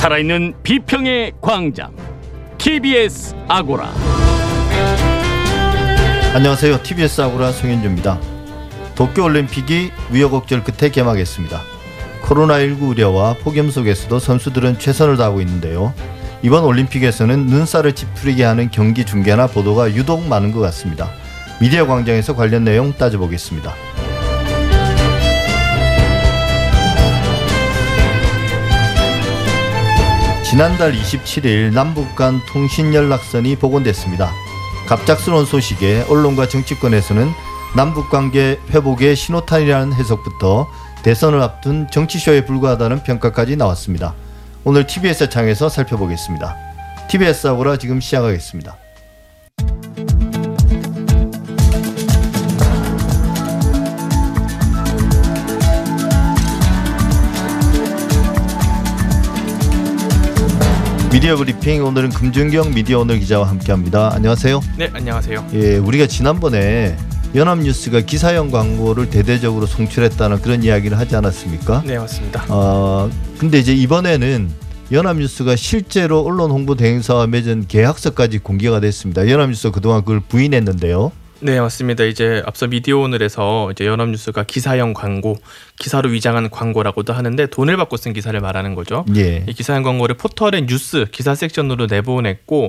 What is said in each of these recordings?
살아있는 비평의 광장 TBS 아고라 안녕하세요. TBS 아고라 송현주입니다. 도쿄올림픽이 우여곡절 끝에 개막했습니다. 코로나19 우려와 폭염 속에서도 선수들은 최선을 다하고 있는데요. 이번 올림픽에서는 눈살을 찌푸리게 하는 경기 중계나 보도가 유독 많은 것 같습니다. 미디어 광장에서 관련 내용 따져보겠습니다. 지난달 27일 남북 간 통신 연락선이 복원됐습니다. 갑작스러운 소식에 언론과 정치권에서는 남북 관계 회복의 신호탄이라는 해석부터 대선을 앞둔 정치쇼에 불과하다는 평가까지 나왔습니다. 오늘 TBS 창에서 살펴보겠습니다. TBS 아고라 지금 시작하겠습니다. 미디어 브리핑 오늘은 금준경 미디어 오늘 기자와 함께합니다. 안녕하세요. 네, 안녕하세요. 예, 우리가 지난번에 연합뉴스가 기사형 광고를 대대적으로 송출했다는 그런 이야기를 하지 않았습니까? 네, 맞습니다. 어, 근데 이제 이번에는 연합뉴스가 실제로 언론 홍보 대행사와 맺은 계약서까지 공개가 됐습니다. 연합뉴스 그동안 그걸 부인했는데요. 네, 맞습니다. 이제 앞서 미디어 오늘에서 이제 연합뉴스가 기사형 광고, 기사로 위장한 광고라고도 하는데 돈을 받고 쓴 기사를 말하는 거죠. 예. 이 기사형 광고를 포털의 뉴스 기사 섹션으로 내보냈고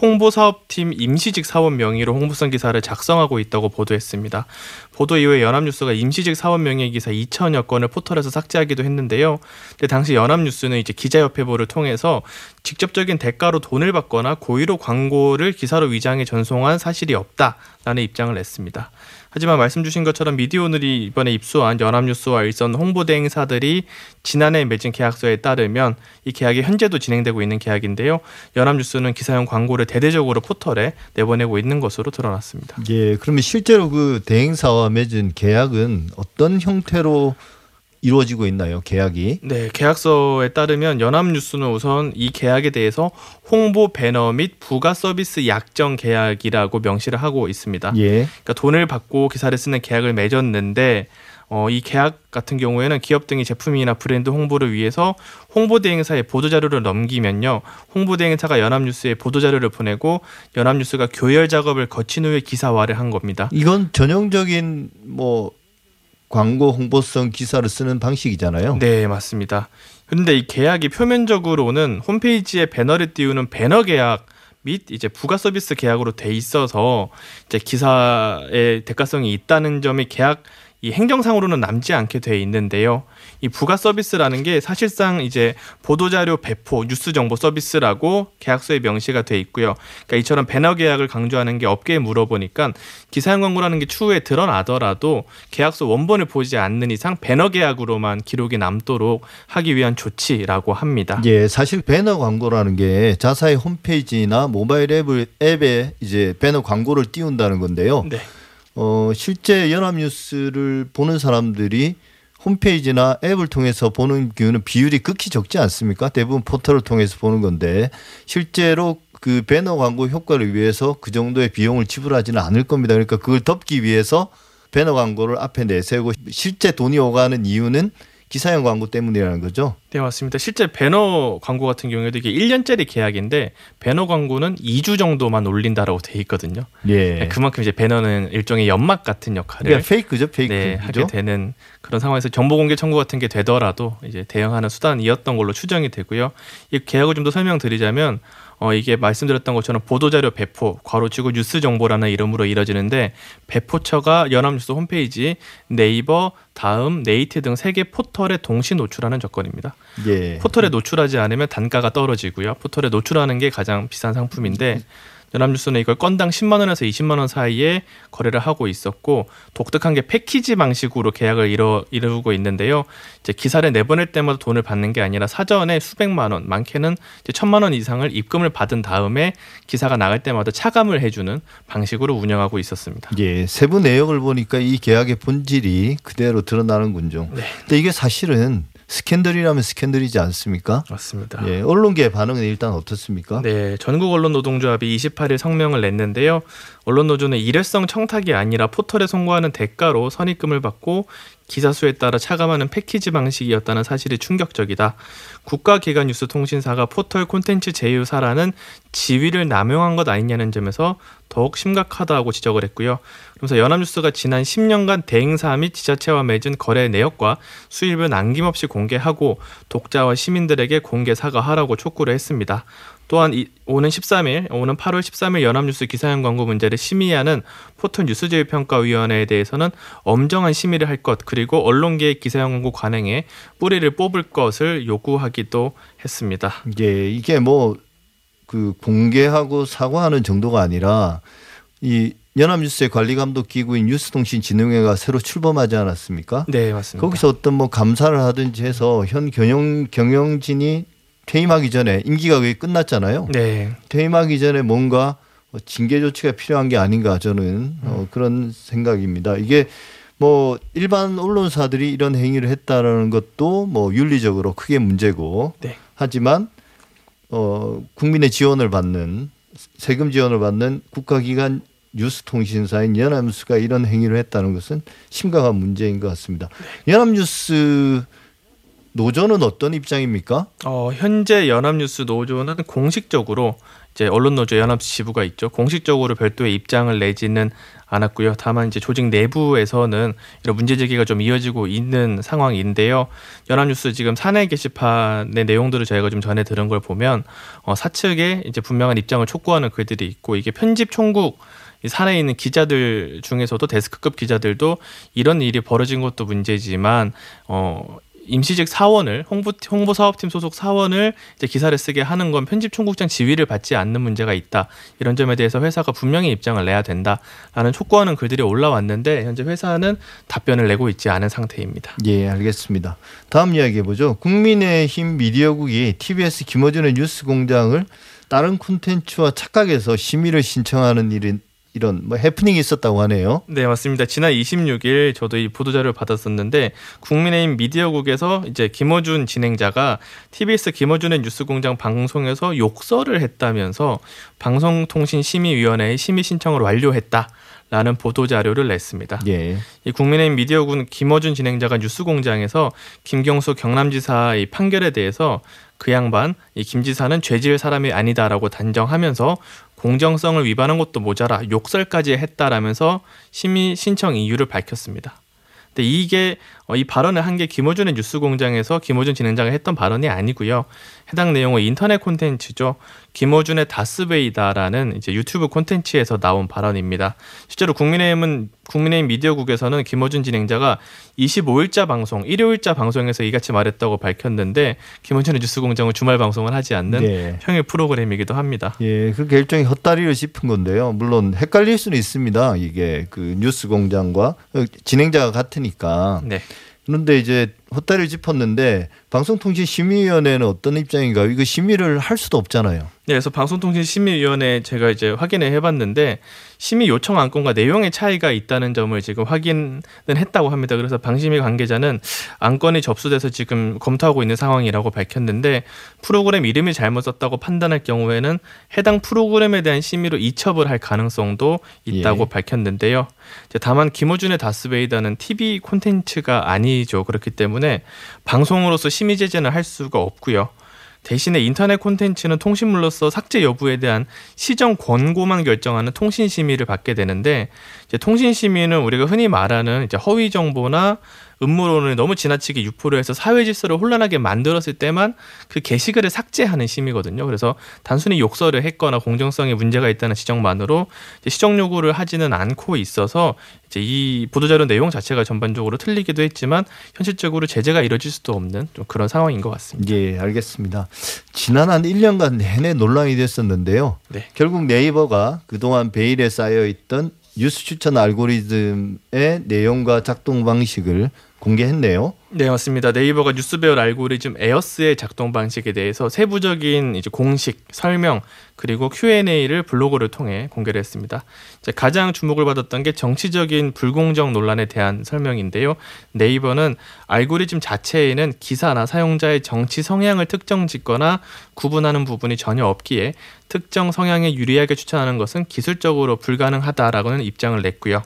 홍보 사업팀 임시직 사원 명의로 홍보성 기사를 작성하고 있다고 보도했습니다. 보도 이후에 연합뉴스가 임시직 사원 명의 기사 2천여 건을 포털에서 삭제하기도 했는데요. 근데 당시 연합뉴스는 이제 기자협회보를 통해서 직접적인 대가로 돈을 받거나 고의로 광고를 기사로 위장해 전송한 사실이 없다라는 입장을 냈습니다. 하지만 말씀 주신 것처럼 미디어 오늘이 이번에 입수한 연합뉴스와 일선 홍보대 행사들이 지난해 맺은 계약서에 따르면 이 계약이 현재도 진행되고 있는 계약인데요. 연합뉴스는 기사용 광고를 대대적으로 포털에 내보내고 있는 것으로 드러났습니다. 예, 그러면 실제로 그 대행사와 맺은 계약은 어떤 형태로 이루어지고 있나요? 계약이? 네, 계약서에 따르면 연합뉴스는 우선 이 계약에 대해서 홍보 배너 및 부가 서비스 약정 계약이라고 명시를 하고 있습니다. 예. 그러니까 돈을 받고 기사를 쓰는 계약을 맺었는데 어, 이 계약 같은 경우에는 기업 등이 제품이나 브랜드 홍보를 위해서 홍보대행사에 보도자료를 넘기면요. 홍보대행사가 연합뉴스에 보도자료를 보내고 연합뉴스가 교열 작업을 거친 후에 기사화를 한 겁니다. 이건 전형적인 뭐 광고 홍보성 기사를 쓰는 방식이잖아요. 네, 맞습니다. 그런데 이 계약이 표면적으로는 홈페이지에 배너를 띄우는 배너 계약 및 이제 부가 서비스 계약으로 돼 있어서 이제 기사의 대가성이 있다는 점이 계약 이 행정상으로는 남지 않게 돼 있는데요. 이 부가 서비스라는 게 사실상 이제 보도자료 배포, 뉴스 정보 서비스라고 계약서에 명시가 돼 있고요. 그러니까 이처럼 배너 계약을 강조하는 게 업계에 물어보니까 기사형 광고라는 게 추후에 드러나더라도 계약서 원본을 보지 않는 이상 배너 계약으로만 기록이 남도록 하기 위한 조치라고 합니다. 예, 사실 배너 광고라는 게 자사의 홈페이지나 모바일 앱을 앱에 이제 배너 광고를 띄운다는 건데요. 네. 어, 실제 연합뉴스를 보는 사람들이 홈페이지나 앱을 통해서 보는 경우는 비율이 극히 적지 않습니까? 대부분 포털을 통해서 보는 건데 실제로 그 배너 광고 효과를 위해서 그 정도의 비용을 지불하지는 않을 겁니다. 그러니까 그걸 덮기 위해서 배너 광고를 앞에 내세우고 실제 돈이 오가는 이유는 기사형 광고 때문이라는 거죠. 네, 맞습니다. 실제 배너 광고 같은 경우에도 이게 1년짜리 계약인데 배너 광고는 2주 정도만 올린다라고 돼 있거든요. 예. 그만큼 이제 배너는 일종의 연막 같은 역할을 그러니까 페이크죠, 페이크. 네, 하게 되는 그런 상황에서 정보 공개 청구 같은 게 되더라도 이제 대응하는 수단이었던 걸로 추정이 되고요. 이 계약을 좀 더 설명드리자면 어, 이게 말씀드렸던 것처럼 보도자료 배포, 괄호치고 뉴스 정보라는 이름으로 이뤄지는데 배포처가 연합뉴스 홈페이지, 네이버, 다음, 네이트 등 세 개 포털에 동시 노출하는 조건입니다. 예. 포털에 노출하지 않으면 단가가 떨어지고요. 포털에 노출하는 게 가장 비싼 상품인데 연합뉴스는 이걸 건당 10만 원에서 20만 원 사이에 거래를 하고 있었고 독특한 게 패키지 방식으로 계약을 이루, 이루고 있는데요. 이제 기사를 내보낼 때마다 돈을 받는 게 아니라 사전에 수백만 원, 많게는 이제 천만 원 이상을 입금을 받은 다음에 기사가 나갈 때마다 차감을 해주는 방식으로 운영하고 있었습니다. 예, 세부 내역을 보니까 이 계약의 본질이 그대로 드러나는군요. 네. 근데 이게 사실은 스캔들이라면 스캔들이지 않습니까? 맞습니다. 예, 언론계 반응은 일단 어떻습니까? 네, 전국 언론 노동조합이 28일 성명을 냈는데요. 언론 노조는 일회성 청탁이 아니라 포털에 송고하는 대가로 선입금을 받고 기사 수에 따라 차감하는 패키지 방식이었다는 사실이 충격적이다. 국가기관 뉴스통신사가 포털 콘텐츠 제휴사라는 지위를 남용한 것 아니냐는 점에서 더욱 심각하다고 지적을 했고요. 그러면서 연합뉴스가 지난 10년간 대행사 및 지자체와 맺은 거래 내역과 수입을 남김없이 공개하고 독자와 시민들에게 공개 사과하라고 촉구를 했습니다. 또한 이, 오는 13일, 오는 8월 13일 연합뉴스 기사형 광고 문제를 심의하는 포털 뉴스제휴평가위원회에 대해서는 엄정한 심의를 할 것, 그리고 언론계의 기사형 광고 관행에 뿌리를 뽑을 것을 요구하기도 했습니다. 예, 이게 뭐 그 공개하고 사과하는 정도가 아니라 이 연합뉴스의 관리 감독 기구인 뉴스통신진흥회가 새로 출범하지 않았습니까? 네, 맞습니다. 거기서 어떤 뭐 감사를 하든지 해서 현 경영 경영진이 퇴임하기 전에 임기가 거의 끝났잖아요. 네. 퇴임하기 전에 뭔가 뭐 징계 조치가 필요한 게 아닌가 저는 어, 그런 생각입니다. 이게 뭐 일반 언론사들이 이런 행위를 했다라는 것도 뭐 윤리적으로 크게 문제고 네. 하지만 어 국민의 지원을 받는 세금 지원을 받는 국가기관 뉴스통신사인 연합뉴스가 이런 행위를 했다는 것은 심각한 문제인 것 같습니다. 연합뉴스 노조는 어떤 입장입니까? 어, 현재 연합뉴스 노조는 공식적으로 이제 언론 노조 연합 지부가 있죠. 공식적으로 별도의 입장을 내지는 않았고요. 다만 이제 조직 내부에서는 이런 문제 제기가 좀 이어지고 있는 상황인데요. 연합뉴스 지금 사내 게시판의 내용들을 저희가 좀 전에 들은 걸 보면 어, 사측에 이제 분명한 입장을 촉구하는 글들이 있고 이게 편집 총국 이 사내에 있는 기자들 중에서도 데스크급 기자들도 이런 일이 벌어진 것도 문제지만 어 임시직 사원을 홍보 홍보 사업팀 소속 사원을 이제 기사를 쓰게 하는 건 편집 총국장 지위를 받지 않는 문제가 있다. 이런 점에 대해서 회사가 분명히 입장을 내야 된다라는 촉구하는 글들이 올라왔는데 현재 회사는 답변을 내고 있지 않은 상태입니다. 예, 알겠습니다. 다음 이야기 해 보죠. 국민의힘 미디어국이 TBS 김어준의 뉴스 공장을 다른 콘텐츠와 착각해서 심의를 신청하는 일이 이런 뭐 해프닝이 있었다고 하네요. 네, 맞습니다. 지난 26일 저도 이 보도자료를 받았었는데 국민의힘 미디어국에서 이제 김어준 진행자가 TBS 김어준의 뉴스공장 방송에서 욕설을 했다면서 방송통신심의위원회에 심의 신청을 완료했다. 라는 보도 자료를 냈습니다. 예. 이 국민의힘 미디어군 김어준 진행자가 뉴스공장에서 김경수 경남지사 의 판결에 대해서 그 양반 이 김 지사는 죄질 사람이 아니다라고 단정하면서 공정성을 위반한 것도 모자라 욕설까지 했다라면서 심의 신청 이유를 밝혔습니다. 근데 이게 어, 이 발언을 한 게 김호준의 뉴스공장에서 김호준 진행자가 했던 발언이 아니고요. 해당 내용은 인터넷 콘텐츠죠. 김호준의 다스베이다라는 이제 유튜브 콘텐츠에서 나온 발언입니다. 실제로 국민의힘은 국민의힘 미디어국에서는 김호준 진행자가 25일자 방송, 일요일자 방송에서 이같이 말했다고 밝혔는데 김호준의 뉴스공장은 주말 방송을 하지 않는 네. 평일 프로그램이기도 합니다. 예, 그 결정이 헛다리를 짚은 건데요. 물론 헷갈릴 수는 있습니다. 이게 그 뉴스 공장과 어, 진행자가 같으니까. 네. 그런데 이제 헛다리를 짚었는데 방송통신심의위원회는 어떤 입장인가요? 이거 심의를 할 수도 없잖아요. 네, 그래서 방송통신심의위원회 제가 이제 확인을 해봤는데 심의 요청 안건과 내용의 차이가 있다는 점을 지금 확인은 했다고 합니다. 그래서 방심위 관계자는 안건이 접수돼서 지금 검토하고 있는 상황이라고 밝혔는데 프로그램 이름이 잘못 썼다고 판단할 경우에는 해당 프로그램에 대한 심의로 이첩을 할 가능성도 있다고 예. 밝혔는데요. 다만 김호준의 다스베이다는 TV 콘텐츠가 아니죠. 그렇기 때문에 방송으로서 심의 제재는 할 수가 없고요. 대신에 인터넷 콘텐츠는 통신물로서 삭제 여부에 대한 시정 권고만 결정하는 통신 심의를 받게 되는데 이제 통신 심의는 우리가 흔히 말하는 이제 허위 정보나 음모론을 너무 지나치게 유포를 해서 사회 질서를 혼란하게 만들었을 때만 그 게시글을 삭제하는 심의거든요. 그래서 단순히 욕설을 했거나 공정성에 문제가 있다는 지적만으로 시정 요구를 하지는 않고 있어서 이제 이 보도자료 내용 자체가 전반적으로 틀리기도 했지만 현실적으로 제재가 이뤄질 수도 없는 좀 그런 상황인 것 같습니다. 예, 알겠습니다. 지난 한 1년간 내내 논란이 됐었는데요. 네. 결국 네이버가 그동안 베일에 쌓여 있던 뉴스 추천 알고리즘의 내용과 작동 방식을 공개했네요. 네 맞습니다. 네이버가 뉴스배열 알고리즘 에어스의 작동 방식에 대해서 세부적인 이제 공식 설명 그리고 Q&A를 블로그를 통해 공개를 했습니다. 가장 주목을 받았던 게 정치적인 불공정 논란에 대한 설명인데요. 네이버는 알고리즘 자체에는 기사나 사용자의 정치 성향을 특정 짓거나 구분하는 부분이 전혀 없기에 특정 성향에 유리하게 추천하는 것은 기술적으로 불가능하다라고는 입장을 냈고요.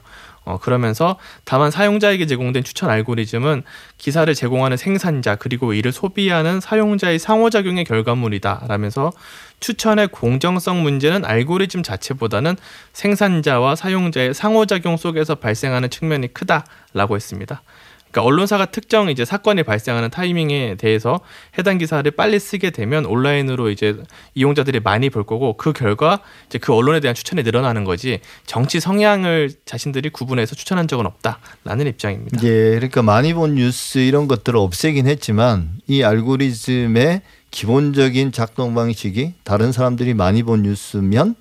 어, 그러면서 다만 사용자에게 제공된 추천 알고리즘은 기사를 제공하는 생산자 그리고 이를 소비하는 사용자의 상호작용의 결과물이다 라면서 추천의 공정성 문제는 알고리즘 자체보다는 생산자와 사용자의 상호작용 속에서 발생하는 측면이 크다라고 했습니다. 그러니까 언론사가 특정 이제 사건이 발생하는 타이밍에 대해서 해당 기사를 빨리 쓰게 되면 온라인으로 이제 이용자들이 많이 볼 거고 그 결과 이제 그 언론에 대한 추천이 늘어나는 거지 정치 성향을 자신들이 구분해서 추천한 적은 없다라는 입장입니다. 예, 그러니까 많이 본 뉴스 이런 것들을 없애긴 했지만 이 알고리즘의 기본적인 작동 방식이 다른 사람들이 많이 본 뉴스면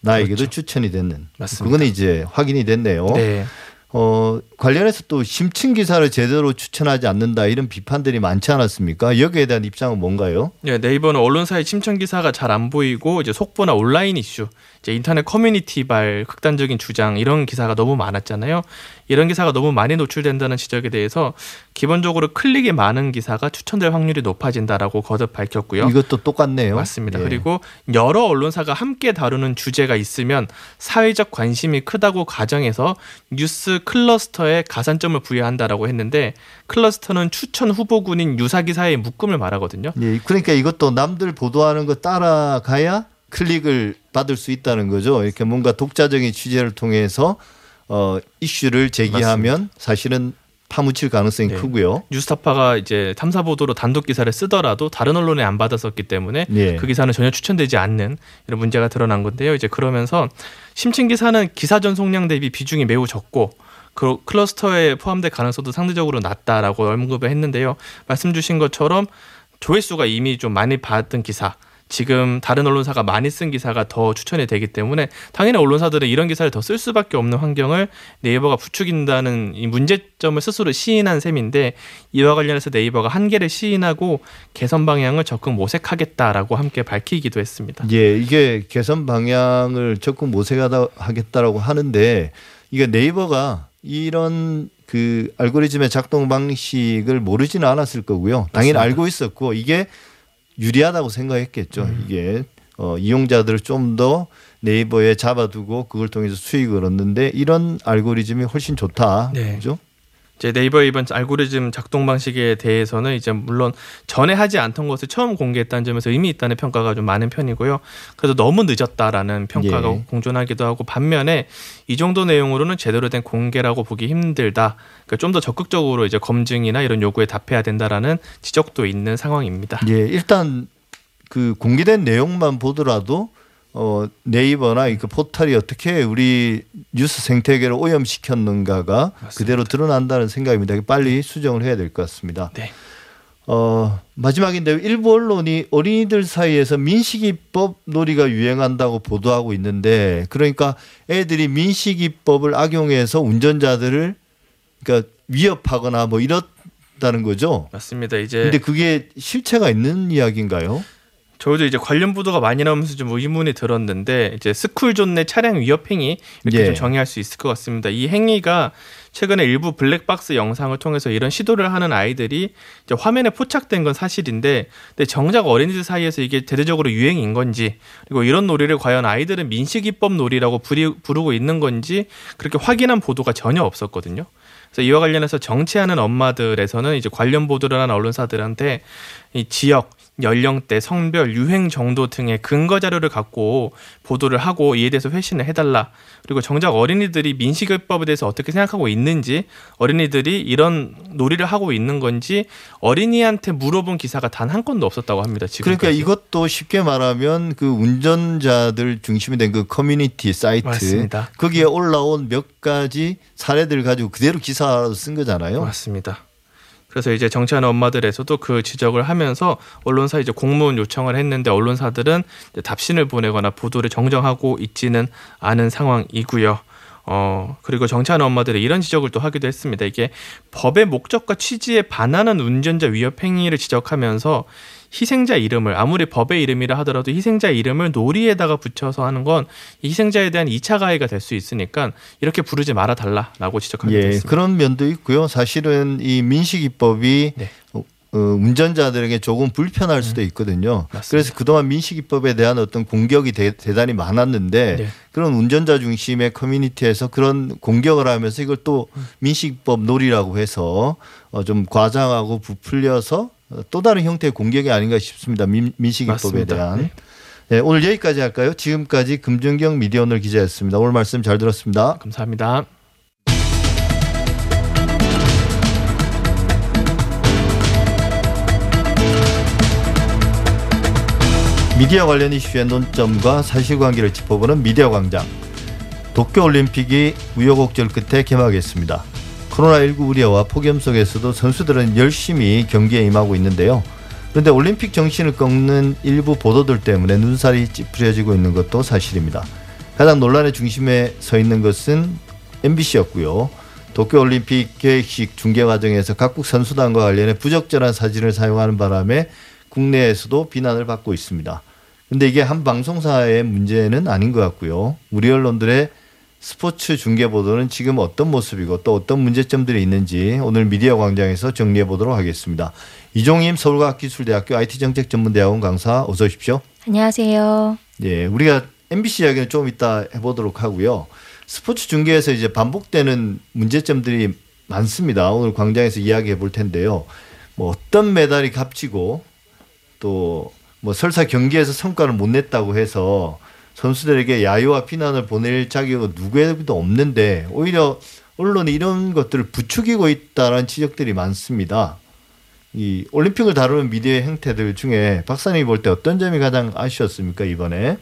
나에게도 그렇죠. 추천이 되는. 맞습니다. 그거는 이제 확인이 됐네요. 네. 어, 관련해서 또 심층 기사를 제대로 추천하지 않는다 이런 비판들이 많지 않았습니까? 여기에 대한 입장은 뭔가요? 네, 네이버는 언론사의 침청 기사가 잘 안 보이고 이제 속보나 온라인 이슈, 이제 인터넷 커뮤니티발 극단적인 주장 이런 기사가 너무 많았잖아요. 이런 기사가 너무 많이 노출된다는 지적에 대해서 기본적으로 클릭이 많은 기사가 추천될 확률이 높아진다라고 거듭 밝혔고요. 이것도 똑같네요. 맞습니다. 예. 그리고 여러 언론사가 함께 다루는 주제가 있으면 사회적 관심이 크다고 가정해서 뉴스 클러스터에 가산점을 부여한다라고 했는데 클러스터는 추천 후보군인 유사 기사의 묶음을 말하거든요. 예, 그러니까 이것도 남들 보도하는 거 따라가야 클릭을 받을 수 있다는 거죠. 이렇게 뭔가 독자적인 취재를 통해서 어, 이슈를 제기하면 사실은 파묻힐 가능성이 네. 크고요. 뉴스타파가 이제 탐사 보도로 단독 기사를 쓰더라도 다른 언론에 안 받았었기 때문에 예. 그 기사는 전혀 추천되지 않는 이런 문제가 드러난 건데요. 이제 그러면서 심층 기사는 기사 전송량 대비 비중이 매우 적고 그 클러스터에 포함될 가능성도 상대적으로 낮다라고 언급을 했는데요. 말씀 주신 것처럼 조회수가 이미 좀 많이 받은 기사 지금 다른 언론사가 많이 쓴 기사가 더 추천이 되기 때문에 당연히 언론사들은 이런 기사를 더 쓸 수밖에 없는 환경을 네이버가 부추긴다는 이 문제점을 스스로 시인한 셈인데 이와 관련해서 네이버가 한계를 시인하고 개선 방향을 적극 모색하겠다라고 함께 밝히기도 했습니다. 예, 이게 개선 방향을 적극 모색하다 하겠다라고 하는데 이게 네이버가 이런 그 알고리즘의 작동 방식을 모르지는 않았을 거고요. 당연히 맞습니다. 알고 있었고 이게 유리하다고 생각했겠죠. 음. 이게 어, 이용자들을 좀 더 네이버에 잡아두고 그걸 통해서 수익을 얻는데 이런 알고리즘이 훨씬 좋다. 네. 그죠? 이제 네이버 이번 알고리즘 작동 방식에 대해서는 이제 물론 전에 하지 않던 것을 처음 공개했다는 점에서 의미 있다는 평가가 좀 많은 편이고요. 그래도 너무 늦었다라는 평가가 예. 공존하기도 하고 반면에 이 정도 내용으로는 제대로 된 공개라고 보기 힘들다. 그러니까 좀 더 적극적으로 이제 검증이나 이런 요구에 답해야 된다라는 지적도 있는 상황입니다. 예, 일단 그 공개된 내용만 보더라도 어, 네이버나 그 포털이 어떻게 우리 뉴스 생태계를 오염시켰는가가 맞습니다. 그대로 드러난다는 생각입니다. 빨리 수정을 해야 될 것 같습니다. 네. 어, 마지막인데 일부 언론이 어린이들 사이에서 민식이법 놀이가 유행한다고 보도하고 있는데 그러니까 애들이 민식이법을 악용해서 운전자들을 그러니까 위협하거나 뭐 이렇다는 거죠. 맞습니다. 이제 근데 그게 실체가 있는 이야기인가요? 저도 이제 관련 보도가 많이 나오면서 좀 의문이 들었는데 이제 스쿨존 내 차량 위협 행위 이렇게 예. 좀 정의할 수 있을 것 같습니다. 이 행위가 최근에 일부 블랙박스 영상을 통해서 이런 시도를 하는 아이들이 이제 화면에 포착된 건 사실인데 근데 정작 어린이들 사이에서 이게 대대적으로 유행인 건지 그리고 이런 놀이를 과연 아이들은 민식이법 놀이라고 부르고 있는 건지 그렇게 확인한 보도가 전혀 없었거든요. 그래서 이와 관련해서 정치하는 엄마들에서는 이제 관련 보도를 하는 언론사들한테 이 지역 연령대, 성별, 유행 정도 등의 근거 자료를 갖고 보도를 하고 이에 대해서 회신을 해달라. 그리고 정작 어린이들이 민식이법에 대해서 어떻게 생각하고 있는지, 어린이들이 이런 놀이를 하고 있는 건지 어린이한테 물어본 기사가 단 한 건도 없었다고 합니다. 지금 그러니까 이것도 쉽게 말하면 그 운전자들 중심이 된 그 커뮤니티 사이트 맞습니다. 거기에 올라온 몇 가지 사례들을 가지고 그대로 기사로 쓴 거잖아요. 맞습니다. 그래서 이제 정치하는 엄마들에서도 그 지적을 하면서 언론사 이제 공문 요청을 했는데 언론사들은 이제 답신을 보내거나 보도를 정정하고 있지는 않은 상황이고요. 어, 그리고 정치하는 엄마들이 이런 지적을 또 하기도 했습니다. 이게 법의 목적과 취지에 반하는 운전자 위협 행위를 지적하면서 희생자 이름을 아무리 법의 이름이라 하더라도 희생자 이름을 놀이에다가 붙여서 하는 건 희생자에 대한 2차 가해가 될 수 있으니까 이렇게 부르지 말아 달라라고 지적하기도 예, 했습니다. 그런 면도 있고요. 사실은 이 민식이법이 네. 어, 어, 운전자들에게 조금 불편할 수도 있거든요. 맞습니다. 그래서 그동안 민식이법에 대한 어떤 공격이 대, 단히 많았는데 네. 그런 운전자 중심의 커뮤니티에서 그런 공격을 하면서 이걸 또 민식이법 놀이라고 해서 어, 좀 과장하고 부풀려서 어, 또 다른 형태의 공격이 아닌가 싶습니다. 민, 맞습니다. 대한. 네. 네, 오늘 여기까지 할까요? 지금까지 금준경 미디어오늘 기자였습니다. 오늘 말씀 잘 들었습니다. 감사합니다. 미디어 관련 이슈의 논점과 사실관계를 짚어보는 미디어 광장. 도쿄올림픽이 우여곡절 끝에 개막했습니다. 코로나19 우려와 폭염 속에서도 선수들은 열심히 경기에 임하고 있는데요. 그런데 올림픽 정신을 꺾는 일부 보도들 때문에 눈살이 찌푸려지고 있는 것도 사실입니다. 가장 논란의 중심에 서 있는 것은 MBC였고요. 도쿄올림픽 계획식 중계 과정에서 각국 선수단과 관련해 부적절한 사진을 사용하는 바람에 국내에서도 비난을 받고 있습니다. 근데 이게 한 방송사의 문제는 아닌 것 같고요. 우리 언론들의 스포츠 중계 보도는 지금 어떤 모습이고 또 어떤 문제점들이 있는지 오늘 미디어 광장에서 정리해 보도록 하겠습니다. 이종임 서울과학기술대학교 IT정책전문대학원 강사 어서 오십시오. 안녕하세요. 예, 우리가 MBC 이야기는 좀 이따 해보도록 하고요. 스포츠 중계에서 이제 반복되는 문제점들이 많습니다. 오늘 광장에서 이야기해 볼 텐데요. 뭐 어떤 메달이 값지고 또 뭐 설사 경기에서 성과를 못 냈다고 해서 선수들에게 야유와 비난을 보낼 자격은 누구에도 없는데 오히려 언론이 이런 것들을 부추기고 있다는 지적들이 많습니다. 이 올림픽을 다루는 미디어의 행태들 중에 박사님이 볼 때 어떤 점이 가장 아쉬웠습니까 이번에?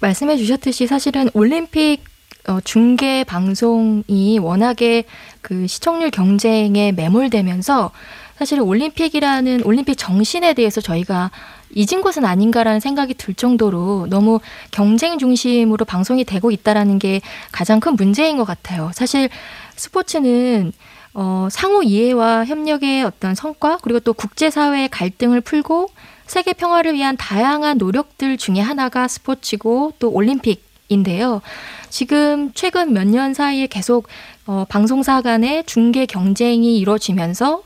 말씀해 주셨듯이 사실은 올림픽 어, 중계 방송이 워낙에 그 시청률 경쟁에 매몰되면서 사실 올림픽이라는 올림픽 정신에 대해서 저희가 잊은 것은 아닌가라는 생각이 들 정도로 너무 경쟁 중심으로 방송이 되고 있다라는 게 가장 큰 문제인 것 같아요. 사실 스포츠는 어, 상호 이해와 협력의 어떤 성과 그리고 또 국제 사회의 갈등을 풀고 세계 평화를 위한 다양한 노력들 중에 하나가 스포츠고 또 올림픽인데요. 지금 최근 몇 년 사이에 계속 어, 방송사 간의 중계 경쟁이 이루어지면서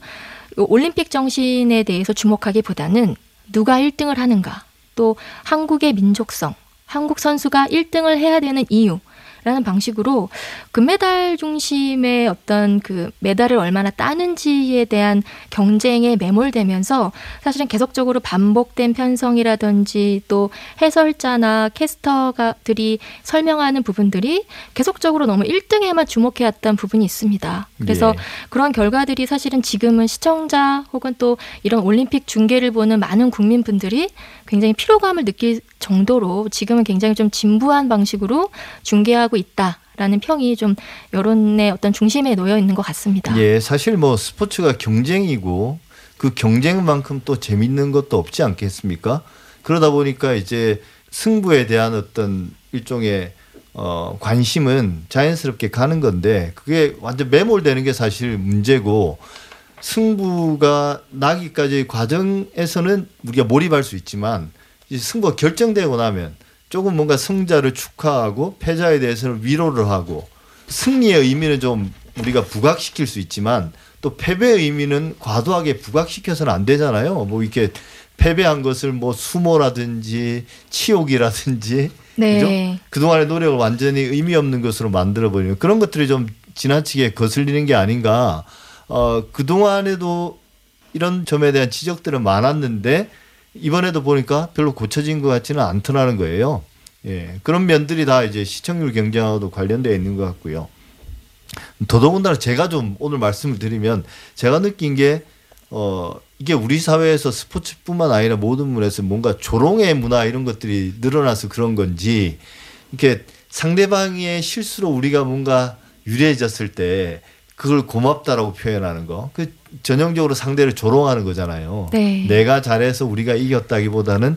올림픽 정신에 대해서 주목하기보다는 누가 1등을 하는가, 또 한국의 민족성, 한국 선수가 1등을 해야 되는 이유, 라는 방식으로 금메달 중심의 어떤 그 메달을 얼마나 따는지에 대한 경쟁에 매몰되면서 사실은 계속적으로 반복된 편성이라든지 또 해설자나 캐스터들이 설명하는 부분들이 계속적으로 너무 1등에만 주목해 왔던 부분이 있습니다. 그래서 예. 그런 결과들이 사실은 지금은 시청자 혹은 또 이런 올림픽 중계를 보는 많은 국민분들이 굉장히 피로감을 느낄 정도로 지금은 굉장히 좀 진부한 방식으로 중계하고 있다 라는 평이 좀 여론의 어떤 중심에 놓여 있는 것 같습니다. 예, 사실 뭐 스포츠가 경쟁이고 그 경쟁만큼 또 재밌는 것도 없지 않겠습니까? 그러다 보니까 이제 승부에 대한 어떤 일종의 어, 관심은 자연스럽게 가는 건데 그게 완전 매몰되는 게 사실 문제고 승부가 나기까지 과정에서는 우리가 몰입할 수 있지만 승부가 결정되고 나면 조금 뭔가 승자를 축하하고 패자에 대해서는 위로를 하고 승리의 의미는 좀 우리가 부각시킬 수 있지만 또 패배의 의미는 과도하게 부각시켜서는 안 되잖아요. 뭐 이렇게 패배한 것을 뭐 수모라든지 치욕이라든지 네. 그죠? 그동안의 노력을 완전히 의미 없는 것으로 만들어 버리는 그런 것들이 좀 지나치게 거슬리는 게 아닌가. 어, 그동안에도 이런 점에 대한 지적들은 많았는데 이번에도 보니까 별로 고쳐진 것 같지는 않더라는 거예요. 예. 그런 면들이 다 이제 시청률 경쟁하고도 관련되어 있는 것 같고요. 더더군다나 제가 좀 오늘 말씀을 드리면 제가 느낀 게 어, 이게 우리 사회에서 스포츠뿐만 아니라 모든 문에서 뭔가 조롱의 문화 이런 것들이 늘어나서 그런 건지 이렇게 상대방의 실수로 우리가 뭔가 유리해졌을 때 그걸 고맙다라고 표현하는 거. 그 전형적으로 상대를 조롱하는 거잖아요. 네. 내가 잘해서 우리가 이겼다기보다는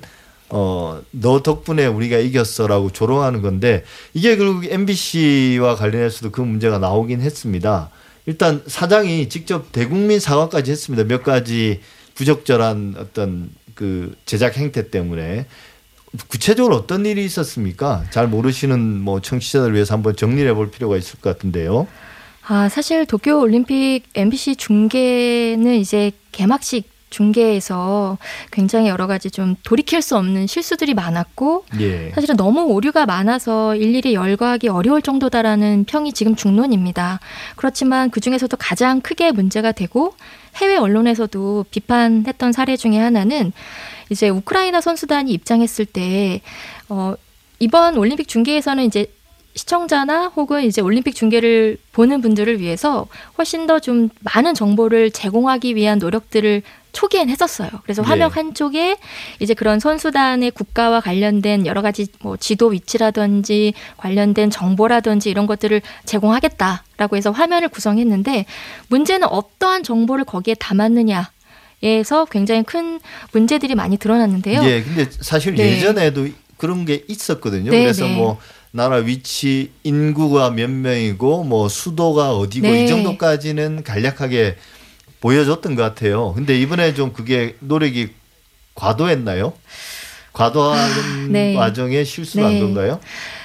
어, 너 덕분에 우리가 이겼어라고 조롱하는 건데 이게 결국 MBC와 관련해서도 그 문제가 나오긴 했습니다. 일단 사장이 직접 대국민 사과까지 했습니다. 몇 가지 부적절한 어떤 그 제작 행태 때문에 구체적으로 어떤 일이 있었습니까? 잘 모르시는 뭐 청취자들 위해서 한번 정리해 볼 필요가 있을 것 같은데요. 아, 사실 도쿄 올림픽 MBC 중계는 이제 개막식 중계에서 굉장히 여러 가지 좀 돌이킬 수 없는 실수들이 많았고 예. 사실은 너무 오류가 많아서 일일이 열거하기 어려울 정도다라는 평이 지금 중론입니다. 그렇지만 그 중에서도 가장 크게 문제가 되고 해외 언론에서도 비판했던 사례 중에 하나는 이제 우크라이나 선수단이 입장했을 때 어, 이번 올림픽 중계에서는 이제 시청자나 혹은 이제 올림픽 중계를 보는 분들을 위해서 훨씬 더 좀 많은 정보를 제공하기 위한 노력들을 초기엔 했었어요. 그래서 네. 화면 한쪽에 이제 그런 선수단의 국가와 관련된 여러 가지 뭐 지도 위치라든지 관련된 정보라든지 이런 것들을 제공하겠다라고 해서 화면을 구성했는데 문제는 어떠한 정보를 거기에 담았느냐. 에서 굉장히 큰 문제들이 많이 드러났는데요. 예, 근데 사실 네. 예전에도 그런 게 있었거든요. 네, 그래서 네. 뭐 나라 위치, 인구가 몇 명이고 뭐 수도가 어디고 네. 이 정도까지는 간략하게 보여줬던 것 같아요. 근데 이번에 좀 그게 노력이 과도했나요? 과도한 네. 과정에 실수한 네. 건가요?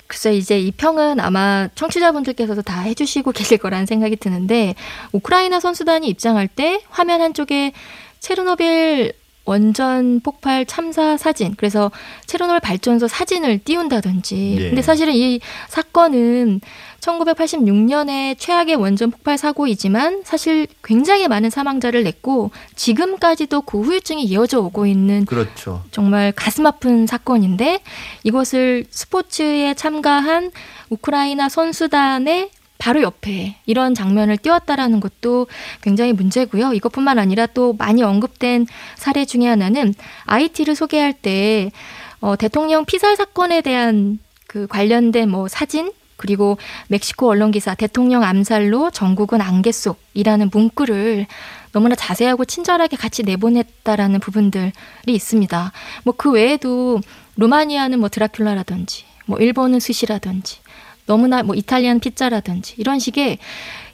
글쎄 이제 이 평은 아마 청취자분들께서도 다 해주시고 계실 거라는 생각이 드는데 우크라이나 선수단이 입장할 때 화면 한쪽에 체르노빌 원전 폭발 참사 사진 그래서 체르노빌 발전소 사진을 띄운다든지 예. 근데 사실은 이 사건은 1986년에 최악의 원전 폭발 사고이지만 사실 굉장히 많은 사망자를 냈고 지금까지도 그 후유증이 이어져 오고 있는 그렇죠. 정말 가슴 아픈 사건인데 이것을 스포츠에 참가한 우크라이나 선수단의 바로 옆에 이런 장면을 띄웠다라는 것도 굉장히 문제고요. 이것뿐만 아니라 또 많이 언급된 사례 중에 하나는 IT를 소개할 때 어, 대통령 피살 사건에 대한 그 관련된 뭐 사진 그리고 멕시코 언론 기사 대통령 암살로 전국은 안개 속이라는 문구를 너무나 자세하고 친절하게 같이 내보냈다라는 부분들이 있습니다. 뭐 그 외에도 루마니아는 뭐 드라큘라라든지 뭐 일본은 스시라든지 너무나 뭐 이탈리안 피자라든지 이런 식의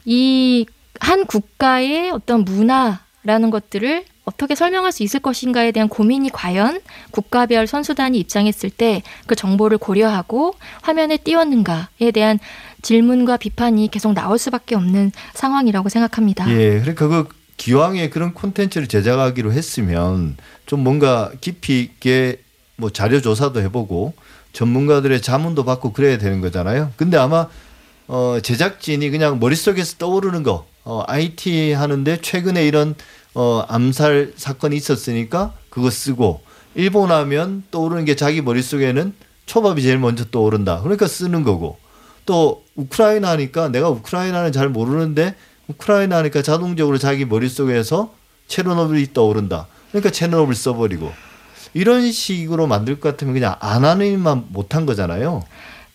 이 한 국가의 어떤 문화라는 것들을 어떻게 설명할 수 있을 것인가에 대한 고민이 과연 국가별 선수단이 입장했을 때 그 정보를 고려하고 화면에 띄웠는가에 대한 질문과 비판이 계속 나올 수밖에 없는 상황이라고 생각합니다. 예, 그러니까 그 기왕에 그런 콘텐츠를 제작하기로 했으면 좀 뭔가 깊이 있게 뭐 자료 조사도 해보고 전문가들의 자문도 받고 그래야 되는 거잖아요. 근데 아마 어 제작진이 그냥 머릿속에서 떠오르는 거, 어 IT 하는데 최근에 이런 어 암살 사건이 있었으니까 그거 쓰고 일본 하면 떠오르는 게 자기 머릿속에는 초밥이 제일 먼저 떠오른다. 그러니까 쓰는 거고 또 우크라이나 하니까 내가 우크라이나는 잘 모르는데 우크라이나 하니까 자동적으로 자기 머릿속에서 체르노빌이 떠오른다. 그러니까 체르노빌 써버리고 이런 식으로 만들 것 같으면 그냥 안 하는 일만 못한 거잖아요.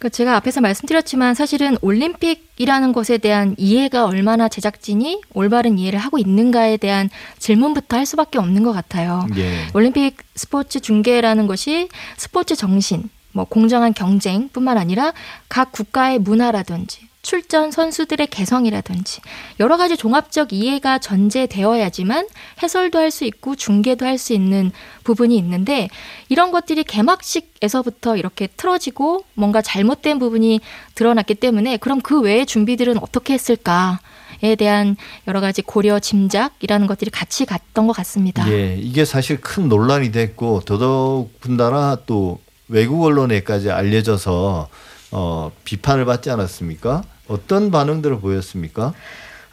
그 제가 앞에서 말씀드렸지만 사실은 올림픽이라는 것에 대한 이해가 얼마나 제작진이 올바른 이해를 하고 있는가에 대한 질문부터 할 수밖에 없는 것 같아요. 예. 올림픽 스포츠 중계라는 것이 스포츠 정신, 뭐 공정한 경쟁뿐만 아니라 각 국가의 문화라든지 출전 선수들의 개성이라든지 여러 가지 종합적 이해가 전제되어야지만 해설도 할 수 있고 중계도 할 수 있는 부분이 있는데 이런 것들이 개막식에서부터 이렇게 틀어지고 뭔가 잘못된 부분이 드러났기 때문에 그럼 그 외의 준비들은 어떻게 했을까 에 대한 여러 가지 고려 짐작이라는 것들이 같이 갔던 것 같습니다. 예, 이게 사실 큰 논란이 됐고 더더군다나 또 외국 언론에까지 알려져서 어, 비판을 받지 않았습니까? 어떤 반응들을 보였습니까?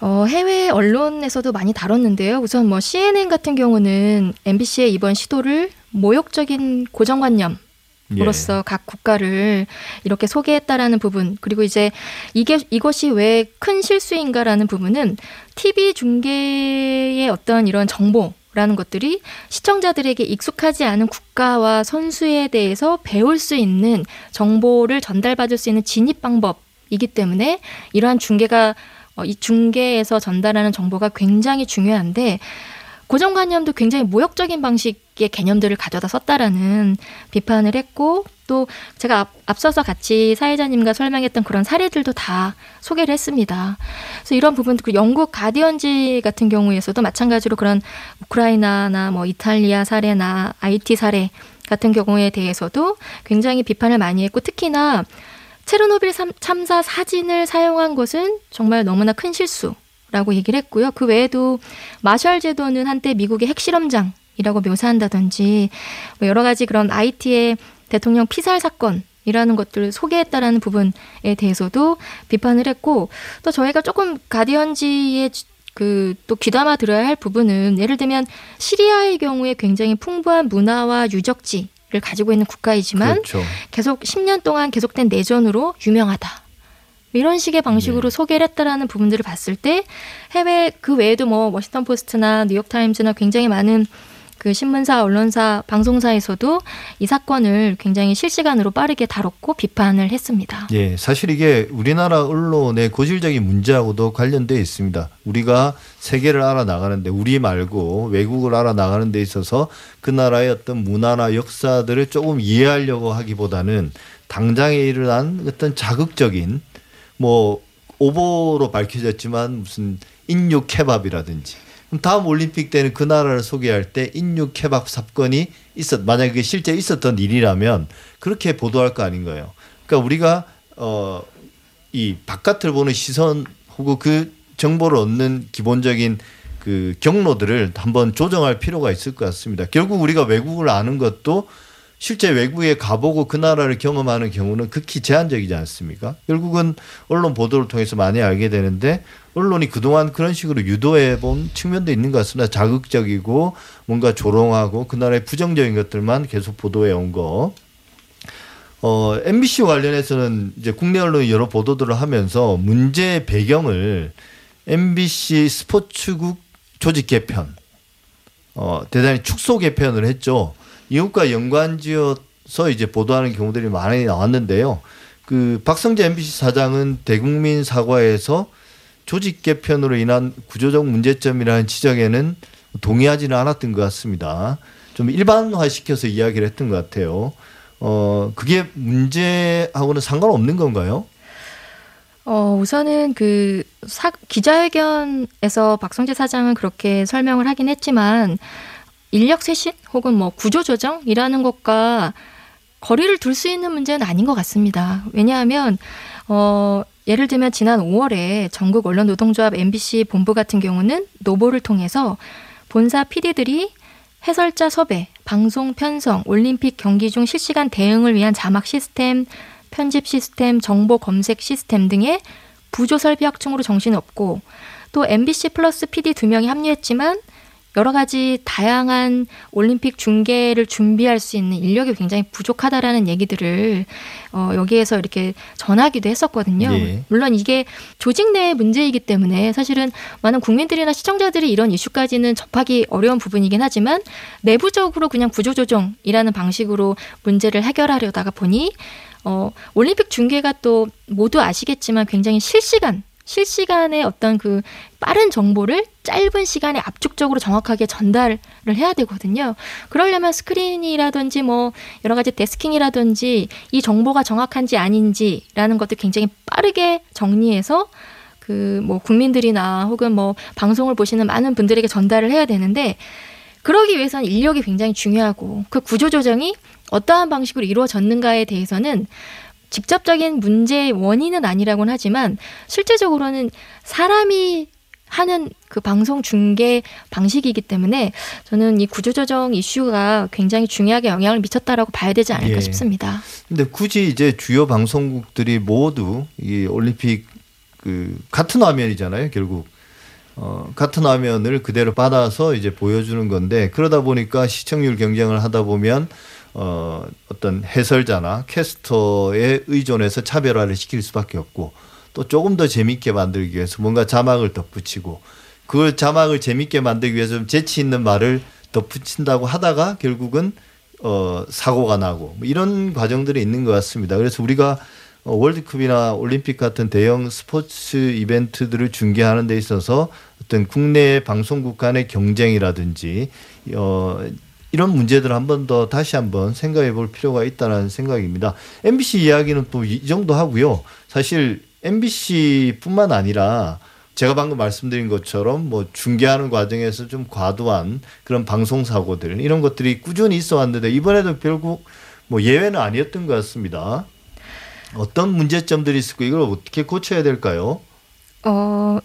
어, 해외 언론에서도 많이 다뤘는데요. 우선 뭐 CNN 같은 경우는 MBC의 이번 시도를 모욕적인 고정관념 예. 으로서 각 국가를 이렇게 소개했다라는 부분 그리고 이제 이게 이것이 왜 큰 실수인가라는 부분은 TV 중계의 어떤 이런 정보 라는 것들이 시청자들에게 익숙하지 않은 국가와 선수에 대해서 배울 수 있는 정보를 전달받을 수 있는 진입 방법 이기 때문에 이러한 중계가 어, 이 중계에서 전달하는 정보가 굉장히 중요한데 고정관념도 굉장히 모욕적인 방식의 개념들을 가져다 썼다라는 비판을 했고 또 제가 앞, 앞서서 같이 사회자님과 설명했던 그런 사례들도 다 소개를 했습니다. 그래서 이런 부분도 그 영국 가디언지 같은 경우에서도 마찬가지로 그런 우크라이나나 뭐 이탈리아 사례나 IT 사례 같은 경우에 대해서도 굉장히 비판을 많이 했고 특히나 체르노빌 참사 사진을 사용한 것은 정말 너무나 큰 실수라고 얘기를 했고요. 그 외에도 마셜 제도는 한때 미국의 핵실험장이라고 묘사한다든지 뭐 여러 가지 그런 IT의 대통령 피살 사건 이라는 것들을 소개했다라는 부분에 대해서도 비판을 했고 또 저희가 조금 가디언지의 그 또 귀담아 들어야 할 부분은 예를 들면 시리아의 경우에 굉장히 풍부한 문화와 유적지 를 가지고 있는 국가이지만 그렇죠. 계속 10년 동안 계속된 내전으로 유명하다. 이런 식의 방식으로 네. 소개를 했다라는 부분들을 봤을 때 해외 그 외에도 뭐 워싱턴 포스트나 뉴욕 타임즈나 굉장히 많은 그 신문사, 언론사, 방송사에서도 이 사건을 굉장히 실시간으로 빠르게 다뤘고 비판을 했습니다. 예, 사실 이게 우리나라 언론의 고질적인 문제하고도 관련돼 있습니다. 우리가 세계를 알아 나가는데 우리 말고 외국을 알아 나가는 데 있어서 그 나라의 어떤 문화나 역사들을 조금 이해하려고 하기보다는 당장에 일어난 어떤 자극적인 뭐 오보로 밝혀졌지만 무슨 인육 케밥이라든지 다음 올림픽 때는 그 나라를 소개할 때 인육 케밥 사건이 있었 만약에 그게 실제 있었던 일이라면 그렇게 보도할 거 아닌 거예요. 그러니까 우리가 어 이 바깥을 보는 시선 혹은 그 정보를 얻는 기본적인 그 경로들을 한번 조정할 필요가 있을 것 같습니다. 결국 우리가 외국을 아는 것도 실제 외국에 가보고 그 나라를 경험하는 경우는 극히 제한적이지 않습니까? 결국은 언론 보도를 통해서 많이 알게 되는데 언론이 그동안 그런 식으로 유도해 본 측면도 있는 것 같습니다. 자극적이고 뭔가 조롱하고 그 나라의 부정적인 것들만 계속 보도해 온 거. 어, MBC 관련해서는 이제 국내 언론이 여러 보도들을 하면서 문제 배경을 MBC 스포츠국 조직 개편, 어, 대단히 축소 개편을 했죠. 이것과 연관지어서 이제 보도하는 경우들이 많이 나왔는데요. 그 박성재 MBC 사장은 대국민 사과에서 조직 개편으로 인한 구조적 문제점이라는 지적에는 동의하지는 않았던 것 같습니다. 좀 일반화 시켜서 이야기를 했던 것 같아요. 어, 그게 문제하고는 상관없는 건가요? 어, 우선은 그 사, 기자회견에서 박성재 사장은 그렇게 설명을 하긴 했지만 인력 쇄신 혹은 뭐 구조 조정이라는 것과 거리를 둘 수 있는 문제는 아닌 것 같습니다. 왜냐하면 어 예를 들면 지난 5월에 전국 언론 노동조합 MBC 본부 같은 경우는 노보를 통해서 본사 PD들이 해설자 섭외, 방송 편성, 올림픽 경기 중 실시간 대응을 위한 자막 시스템, 편집 시스템, 정보 검색 시스템 등의 부조 설비 확충으로 정신없고 또 MBC 플러스 PD 두 명이 합류했지만 여러 가지 다양한 올림픽 중계를 준비할 수 있는 인력이 굉장히 부족하다라는 얘기들을 어, 여기에서 이렇게 전하기도 했었거든요. 네. 물론 이게 조직 내의 문제이기 때문에 사실은 많은 국민들이나 시청자들이 이런 이슈까지는 접하기 어려운 부분이긴 하지만 내부적으로 그냥 구조조정이라는 방식으로 문제를 해결하려다가 보니 어, 올림픽 중계가 또 모두 아시겠지만 굉장히 실시간 실시간의 어떤 그 빠른 정보를 짧은 시간에 압축적으로 정확하게 전달을 해야 되거든요. 그러려면 스크린이라든지 뭐 여러 가지 데스킹이라든지 이 정보가 정확한지 아닌지라는 것들 굉장히 빠르게 정리해서 그 뭐 국민들이나 혹은 뭐 방송을 보시는 많은 분들에게 전달을 해야 되는데 그러기 위해서는 인력이 굉장히 중요하고 그 구조 조정이 어떠한 방식으로 이루어졌는가에 대해서는 직접적인 문제의 원인은 아니라고는 하지만 실제적으로는 사람이 하는 그 방송 중계 방식이기 때문에 저는 이 구조조정 이슈가 굉장히 중요하게 영향을 미쳤다라고 봐야 되지 않을까 예. 싶습니다. 근데 굳이 이제 주요 방송국들이 모두 이 올림픽 그 같은 화면이잖아요, 결국. 어, 같은 화면을 그대로 받아서 이제 보여주는 건데 그러다 보니까 시청률 경쟁을 하다 보면 어, 어떤 해설자나 캐스터에 의존해서 차별화를 시킬 수밖에 없고 또 조금 더 재밌게 만들기 위해서 뭔가 자막을 덧붙이고 그걸 자막을 재밌게 만들기 위해서 좀 재치 있는 말을 덧붙인다고 하다가 결국은 어, 사고가 나고 뭐 이런 과정들이 있는 것 같습니다. 그래서 우리가 어, 월드컵이나 올림픽 같은 대형 스포츠 이벤트들을 중계하는 데 있어서 어떤 국내 방송국 간의 경쟁이라든지 어, 이런 문제들을 한 번 더 다시 한번 생각해 볼 필요가 있다는 생각입니다. MBC 이야기는 또 이 정도 하고요. 사실 MBC뿐만 아니라 제가 방금 말씀드린 것처럼 뭐 중계하는 과정에서 좀 과도한 그런 방송 사고들 이런 것들이 꾸준히 있어 왔는데 이번에도 결국 뭐 예외는 아니었던 것 같습니다. 어떤 문제점들이 있을까 이걸 어떻게 고쳐야 될까요? 어,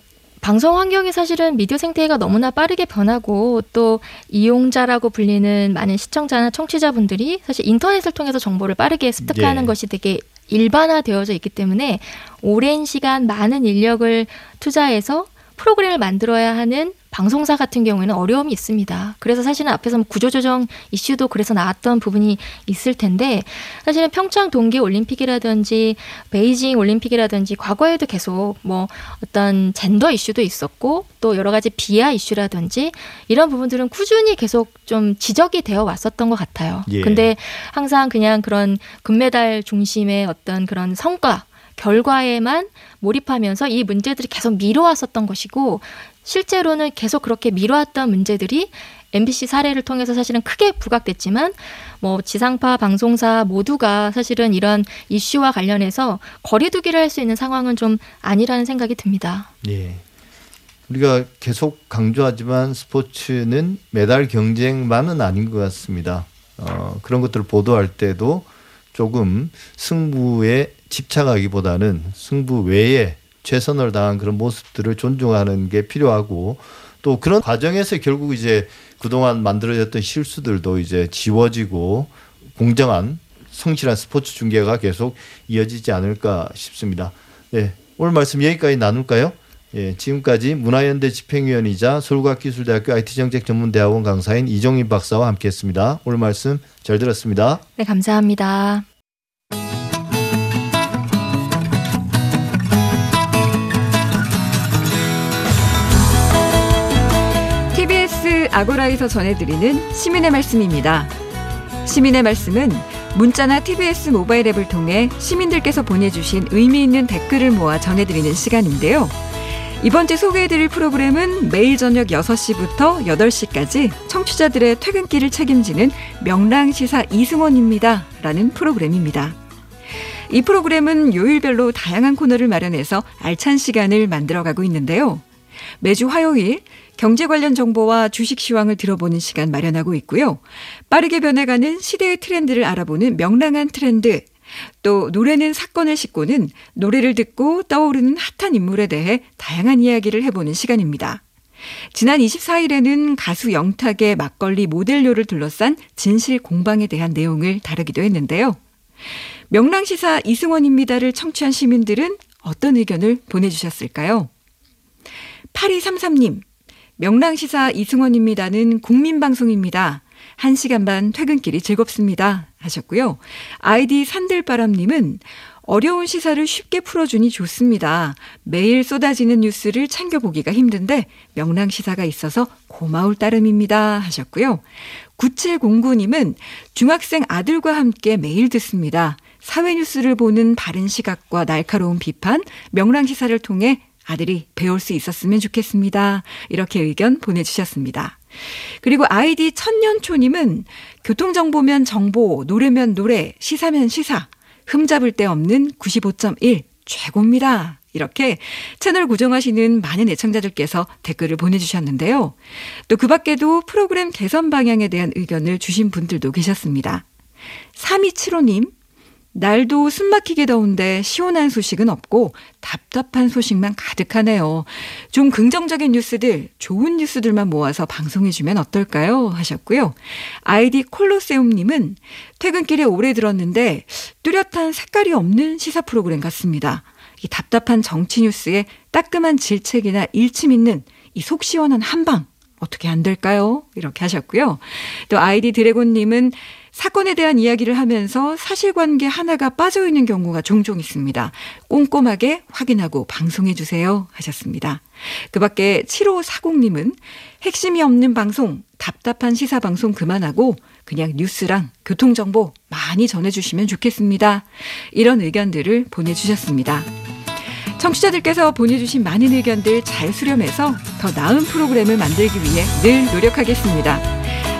방송 환경이 사실은 미디어 생태계가 너무나 빠르게 변하고 또 이용자라고 불리는 많은 시청자나 청취자분들이 사실 인터넷을 통해서 정보를 빠르게 습득하는 예. 것이 되게 일반화되어져 있기 때문에 오랜 시간 많은 인력을 투자해서 프로그램을 만들어야 하는 방송사 같은 경우에는 어려움이 있습니다. 그래서 사실은 앞에서 뭐 구조조정 이슈도 그래서 나왔던 부분이 있을 텐데 사실은 평창 동계 올림픽이라든지 베이징 올림픽이라든지 과거에도 계속 뭐 어떤 젠더 이슈도 있었고 또 여러 가지 비하 이슈라든지 이런 부분들은 꾸준히 계속 좀 지적이 되어 왔었던 것 같아요. 예. 근데 항상 그냥 그런 금메달 중심의 어떤 그런 성과 결과에만 몰입하면서 이 문제들이 계속 미뤄왔었던 것이고 실제로는 계속 그렇게 미뤄왔던 문제들이 MBC 사례를 통해서 사실은 크게 부각됐지만 뭐 지상파 방송사 모두가 사실은 이런 이슈와 관련해서 거리두기를 할 수 있는 상황은 좀 아니라는 생각이 듭니다. 예. 우리가 계속 강조하지만 스포츠는 메달 경쟁만은 아닌 것 같습니다. 어, 그런 것들을 보도할 때도 조금 승부에 집착하기보다는 승부 외에 최선을 다한 그런 모습들을 존중하는 게 필요하고 또 그런 과정에서 결국 이제 그동안 만들어졌던 실수들도 이제 지워지고 공정한 성실한 스포츠 중계가 계속 이어지지 않을까 싶습니다. 네, 오늘 말씀 여기까지 나눌까요? 예, 지금까지 문화연대 집행위원이자 서울과학기술대학교 IT정책전문대학원 강사인 이종인 박사와 함께했습니다. 오늘 말씀 잘 들었습니다. 네, 감사합니다. 아고라에서 전해드리는 시민의 말씀입니다. 시민의 말씀은 문자나 TBS 모바일 앱을 통해 시민들께서 보내주신 의미 있는 댓글을 모아 전해드리는 시간인데요. 이번 주 소개해드릴 프로그램은 매일 저녁 6시부터 8시까지 청취자들의 퇴근길을 책임지는 명랑시사 이승원입니다. 라는 프로그램입니다. 이 프로그램은 요일별로 다양한 코너를 마련해서 알찬 시간을 만들어가고 있는데요. 매주 화요일 경제 관련 정보와 주식 시황을 들어보는 시간 마련하고 있고요. 빠르게 변해가는 시대의 트렌드를 알아보는 명랑한 트렌드. 또 노래는 사건을 싣고는 노래를 듣고 떠오르는 핫한 인물에 대해 다양한 이야기를 해보는 시간입니다. 지난 24일에는 가수 영탁의 막걸리 모델료를 둘러싼 진실 공방에 대한 내용을 다루기도 했는데요. 명랑시사 이승원입니다를 청취한 시민들은 어떤 의견을 보내주셨을까요? 8233님, 명랑시사 이승원입니다는 국민방송입니다. 1시간 반 퇴근길이 즐겁습니다. 하셨고요. 아이디 산들바람님은 어려운 시사를 쉽게 풀어주니 좋습니다. 매일 쏟아지는 뉴스를 챙겨보기가 힘든데 명랑시사가 있어서 고마울 따름입니다. 하셨고요. 9709님은 중학생 아들과 함께 매일 듣습니다. 사회 뉴스를 보는 바른 시각과 날카로운 비판, 명랑시사를 통해 아들이 배울 수 있었으면 좋겠습니다. 이렇게 의견 보내주셨습니다. 그리고 아이디 천년초님은 교통정보면 정보, 노래면 노래, 시사면 시사, 흠잡을 데 없는 95.1 최고입니다. 이렇게 채널 고정하시는 많은 애청자들께서 댓글을 보내주셨는데요. 또 그 밖에도 프로그램 개선 방향에 대한 의견을 주신 분들도 계셨습니다. 3275님, 날도 숨막히게 더운데 시원한 소식은 없고 답답한 소식만 가득하네요. 좀 긍정적인 뉴스들, 좋은 뉴스들만 모아서 방송해주면 어떨까요? 하셨고요. 아이디 콜로세움님은 퇴근길에 오래 들었는데 뚜렷한 색깔이 없는 시사 프로그램 같습니다. 이 답답한 정치 뉴스에 따끔한 질책이나 일침 있는 이 속 시원한 한방 어떻게 안 될까요? 이렇게 하셨고요. 또 아이디 드래곤님은 사건에 대한 이야기를 하면서 사실관계 하나가 빠져 있는 경우가 종종 있습니다. 꼼꼼하게 확인하고 방송해 주세요 하셨습니다. 그 밖에 7540님은 핵심이 없는 방송, 답답한 시사 방송 그만하고 그냥 뉴스랑 교통정보 많이 전해주시면 좋겠습니다. 이런 의견들을 보내주셨습니다. 청취자들께서 보내주신 많은 의견들 잘 수렴해서 더 나은 프로그램을 만들기 위해 늘 노력하겠습니다.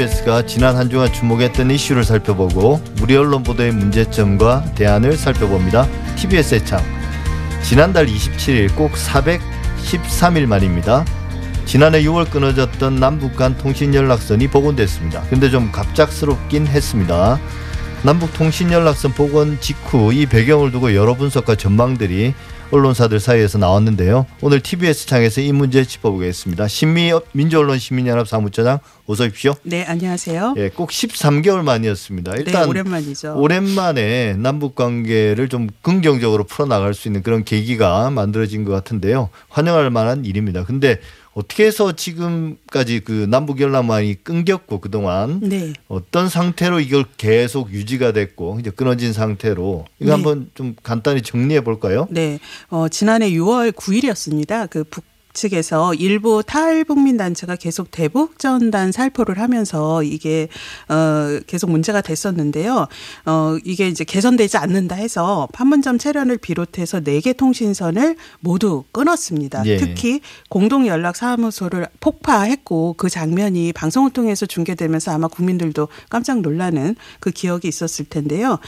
TBS가 지난 한 주간 주목했던 이슈를 살펴보고 우리 언론 보도의 문제점과 대안을 살펴봅니다. TBS의 창. 지난달 27일 꼭 413일 만입니다. 지난해 6월 끊어졌던 남북 간 통신 연락선이 복원됐습니다. 근데 좀 갑작스럽긴 했습니다. 남북 통신 연락선 복원 직후 이 배경을 두고 여러 분석과 전망들이 언론사들 사이에서 나왔는데요. 오늘 TBS 창에서 이 문제 짚어보겠습니다. 신미 민주언론 시민연합 사무처장 어서 오십시오. 네, 안녕하세요. 예, 꼭 13개월 만이었습니다. 일단 네, 오랜만이죠. 오랜만에 남북 관계를 좀 긍정적으로 풀어나갈 수 있는 그런 계기가 만들어진 것 같은데요. 환영할 만한 일입니다. 근데 어떻게 해서 지금까지 그 남북 연락망이 끊겼고 그동안 네. 어떤 상태로 이걸 계속 유지가 됐고 이제 끊어진 상태로 이거 네. 한번 좀 간단히 정리해 볼까요? 네. 어, 지난해 6월 9일이었습니다. 그 북 측에서 일부 탈북민 단체가 계속 대북 전단 살포를 하면서 이게 어 계속 문제가 됐었는데요. 어 이게 이제 개선되지 않는다 해서 판문점 체련을 비롯해서 네 개 통신선을 모두 끊었습니다. 예. 특히 공동 연락 사무소를 폭파했고 그 장면이 방송을 통해서 중계되면서 아마 국민들도 깜짝 놀라는 그 기억이 있었을 텐데요.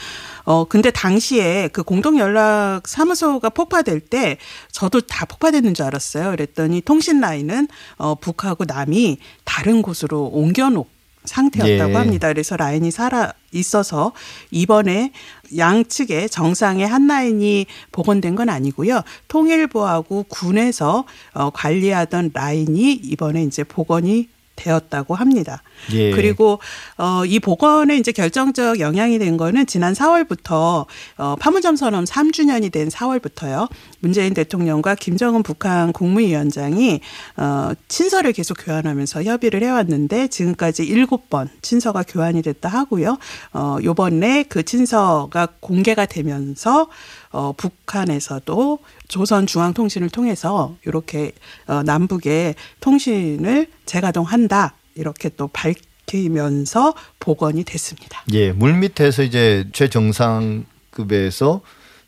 어 근데 당시에 그 공동 연락 사무소가 폭파될 때 저도 다 폭파됐는 줄 알았어요. 그랬 더니 통신 라인은 어 북하고 남이 다른 곳으로 옮겨 놓 상태였다고 예. 합니다. 그래서 라인이 살아 있어서 이번에 양측의 정상의 한 라인이 복원된 건 아니고요. 통일부하고 군에서 어, 관리하던 라인이 이번에 이제 복원이 되었다고 합니다. 예. 그리고 어, 이 복원에 이제 결정적 영향이 된 거는 지난 4월부터 어, 판문점 선언 3주년이 된 4월부터요. 문재인 대통령과 김정은 북한 국무위원장이 어, 친서를 계속 교환하면서 협의를 해왔는데 지금까지 7번 친서가 교환이 됐다 하고요. 어, 요번에 그 친서가 공개가 되면서 어, 북한에서도 조선중앙통신을 통해서 이렇게 어, 남북의 통신을 재가동한다 이렇게 또 밝히면서 복원이 됐습니다. 예, 물 밑에서 이제 최정상급에서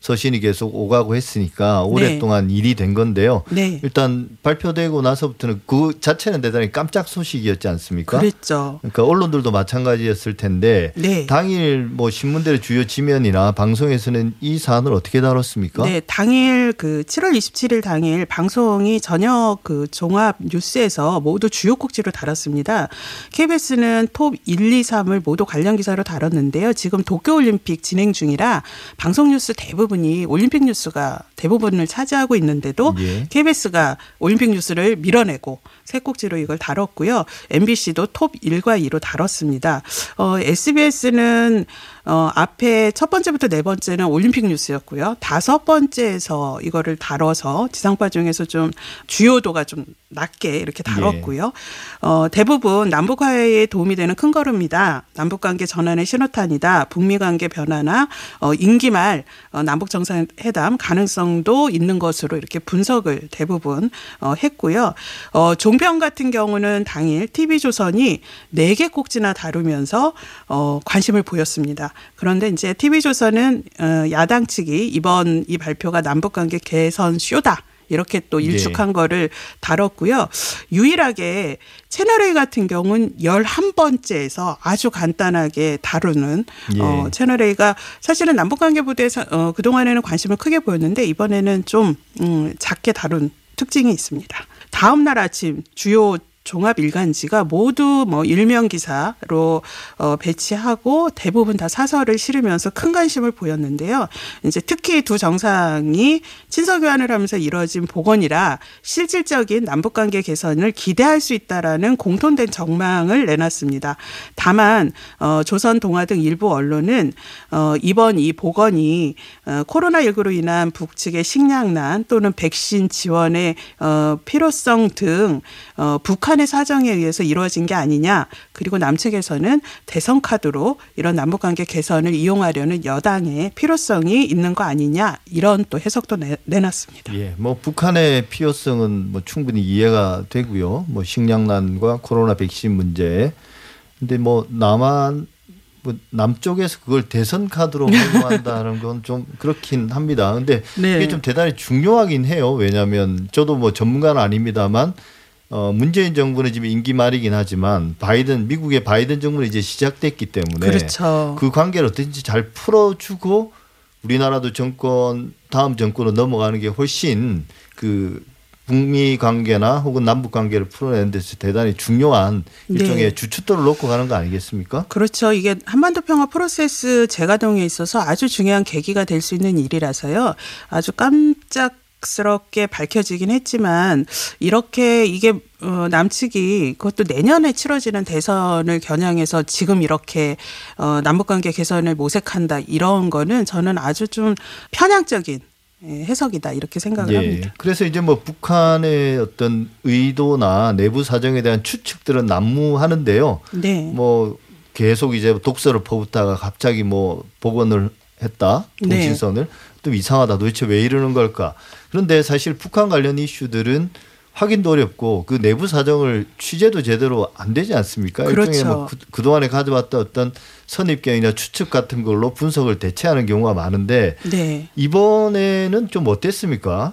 서신이 계속 오가고 했으니까 오랫동안 일이 된 건데요. 네. 일단 발표되고 나서부터는 그 자체는 대단히 깜짝 소식이었지 않습니까? 그랬죠. 그러니까 언론들도 마찬가지였을 텐데 네. 당일 뭐 신문들의 주요 지면이나 방송에서는 이 사안을 어떻게 다뤘습니까? 네, 당일 그 7월 27일 당일 방송이 저녁 그 종합 뉴스에서 모두 주요 꼭지로 다뤘습니다. KBS는 톱 1, 2, 3을 모두 관련 기사로 다뤘는데요. 지금 도쿄 올림픽 진행 중이라 방송 뉴스 대부분 이 올림픽 뉴스가 대부분을 차지하고 있는데도 예. KBS가 올림픽 뉴스를 밀어내고 세 꼭지로 이걸 다뤘고요. MBC도 톱 1과 2로 다뤘습니다. 어, SBS는 어, 앞에 첫 번째부터 네 번째는 올림픽 뉴스였고요. 다섯 번째에서 이거를 다뤄서 지상파 중에서 좀 주요도가 좀 낮게 이렇게 다뤘고요. 어, 대부분 남북 화해에 도움이 되는 큰 걸음이다. 남북 관계 전환의 신호탄이다. 북미 관계 변화나 어, 임기 말 어, 남북 정상회담 가능성도 있는 것으로 이렇게 분석을 대부분 어, 했고요. 어, 종편 같은 경우는 당일 TV조선이 네 개 꼭지나 다루면서 어, 관심을 보였습니다. 그런데 이제 TV조선은 어, 야당 측이 이번 이 발표가 남북 관계 개선 쇼다. 이렇게 또 예. 일축한 거를 다뤘고요. 유일하게 채널A 같은 경우는 11번째에서 아주 간단하게 다루는 예. 어, 채널A가 사실은 남북관계부대에서 어, 그동안에는 관심을 크게 보였는데 이번에는 좀 음, 작게 다룬 특징이 있습니다. 다음 날 아침 주요 종합 일간지가 모두 뭐 일명 기사로 어 배치하고 대부분 다 사설을 실으면서 큰 관심을 보였는데요. 이제 특히 두 정상이 친서 교환을 하면서 이뤄진 복원이라 실질적인 남북 관계 개선을 기대할 수 있다라는 공통된 전망을 내놨습니다. 다만 어 조선 동아 등 일부 언론은 어 이번 이 복원이 어 코로나19로 인한 북측의 식량난 또는 백신 지원의 어 필요성 등 어, 북한 의 사정에 의해서 이루어진 게 아니냐. 그리고 남측에서는 대선 카드로 이런 남북 관계 개선을 이용하려는 여당의 필요성이 있는 거 아니냐. 이런 또 해석도 내, 내놨습니다. 예, 뭐 북한의 필요성은 뭐 충분히 이해가 되고요. 뭐 식량난과 코로나 백신 문제. 근데 뭐 남한 뭐 남쪽에서 그걸 대선 카드로 활용한다는 건 좀 그렇긴 합니다. 근데 네. 이게 좀 대단히 중요하긴 해요. 왜냐하면 저도 뭐 전문가는 아닙니다만 어 문재인 정부는 지금 임기 말이긴 하지만 바이든 미국의 바이든 정부는 이제 시작됐기 때문에 그렇죠. 그 관계를 어떻게든지 잘 풀어주고 우리나라도 정권 다음 정권으로 넘어가는 게 훨씬 그 북미 관계나 혹은 남북 관계를 풀어내는 데서 대단히 중요한 일종의 네. 주춧돌을 놓고 가는 거 아니겠습니까? 그렇죠. 이게 한반도 평화 프로세스 재가동에 있어서 아주 중요한 계기가 될 수 있는 일이라서요. 아주 깜짝 스럽게 밝혀지긴 했지만 이렇게 이게 어 남측이 그것도 내년에 치러지는 대선을 겨냥해서 지금 이렇게 어 남북 관계 개선을 모색한다 이런 거는 저는 아주 좀 편향적인 예, 해석이다 이렇게 생각을 합니다. 그래서 이제 뭐 북한의 어떤 의도나 내부 사정에 대한 추측들은 난무하는데요. 네. 뭐 계속 이제 독서를 퍼붓다가 갑자기 뭐 복원을 했다 네. 통신선을 좀 이상하다 도대체 왜 이러는 걸까 그런데 사실 북한 관련 이슈들은 확인도 어렵고 그 내부 사정을 취재도 제대로 안 되지 않습니까? 그렇죠. 일종의 뭐 그, 그동안에 가져왔던 어떤 선입견이나 추측 같은 걸로 분석을 대체하는 경우가 많은데 네. 이번에는 좀 어땠습니까?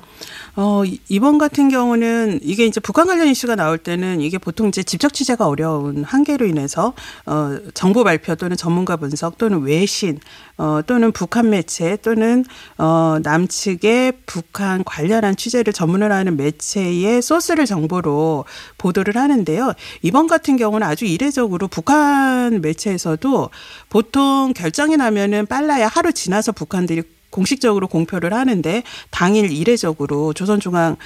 어, 이- 이번 같은 경우는 이게 이제 북한 관련 이슈가 나올 때는 이게 보통 이제 직접 취재가 어려운 한계로 인해서 어, 정보 발표 또는 전문가 분석 또는 외신 어, 또는 북한 매체 또는 어, 남측의 북한 관련한 취재를 전문으로 하는 매체의 소스를 정보로 보도를 하는데요. 이번 같은 경우는 아주 이례적으로 북한 매체에서도 보통 결정이 나면은 빨라야 하루 지나서 북한들이 공식적으로 공표를 하는데 당일 이례적으로 조선중앙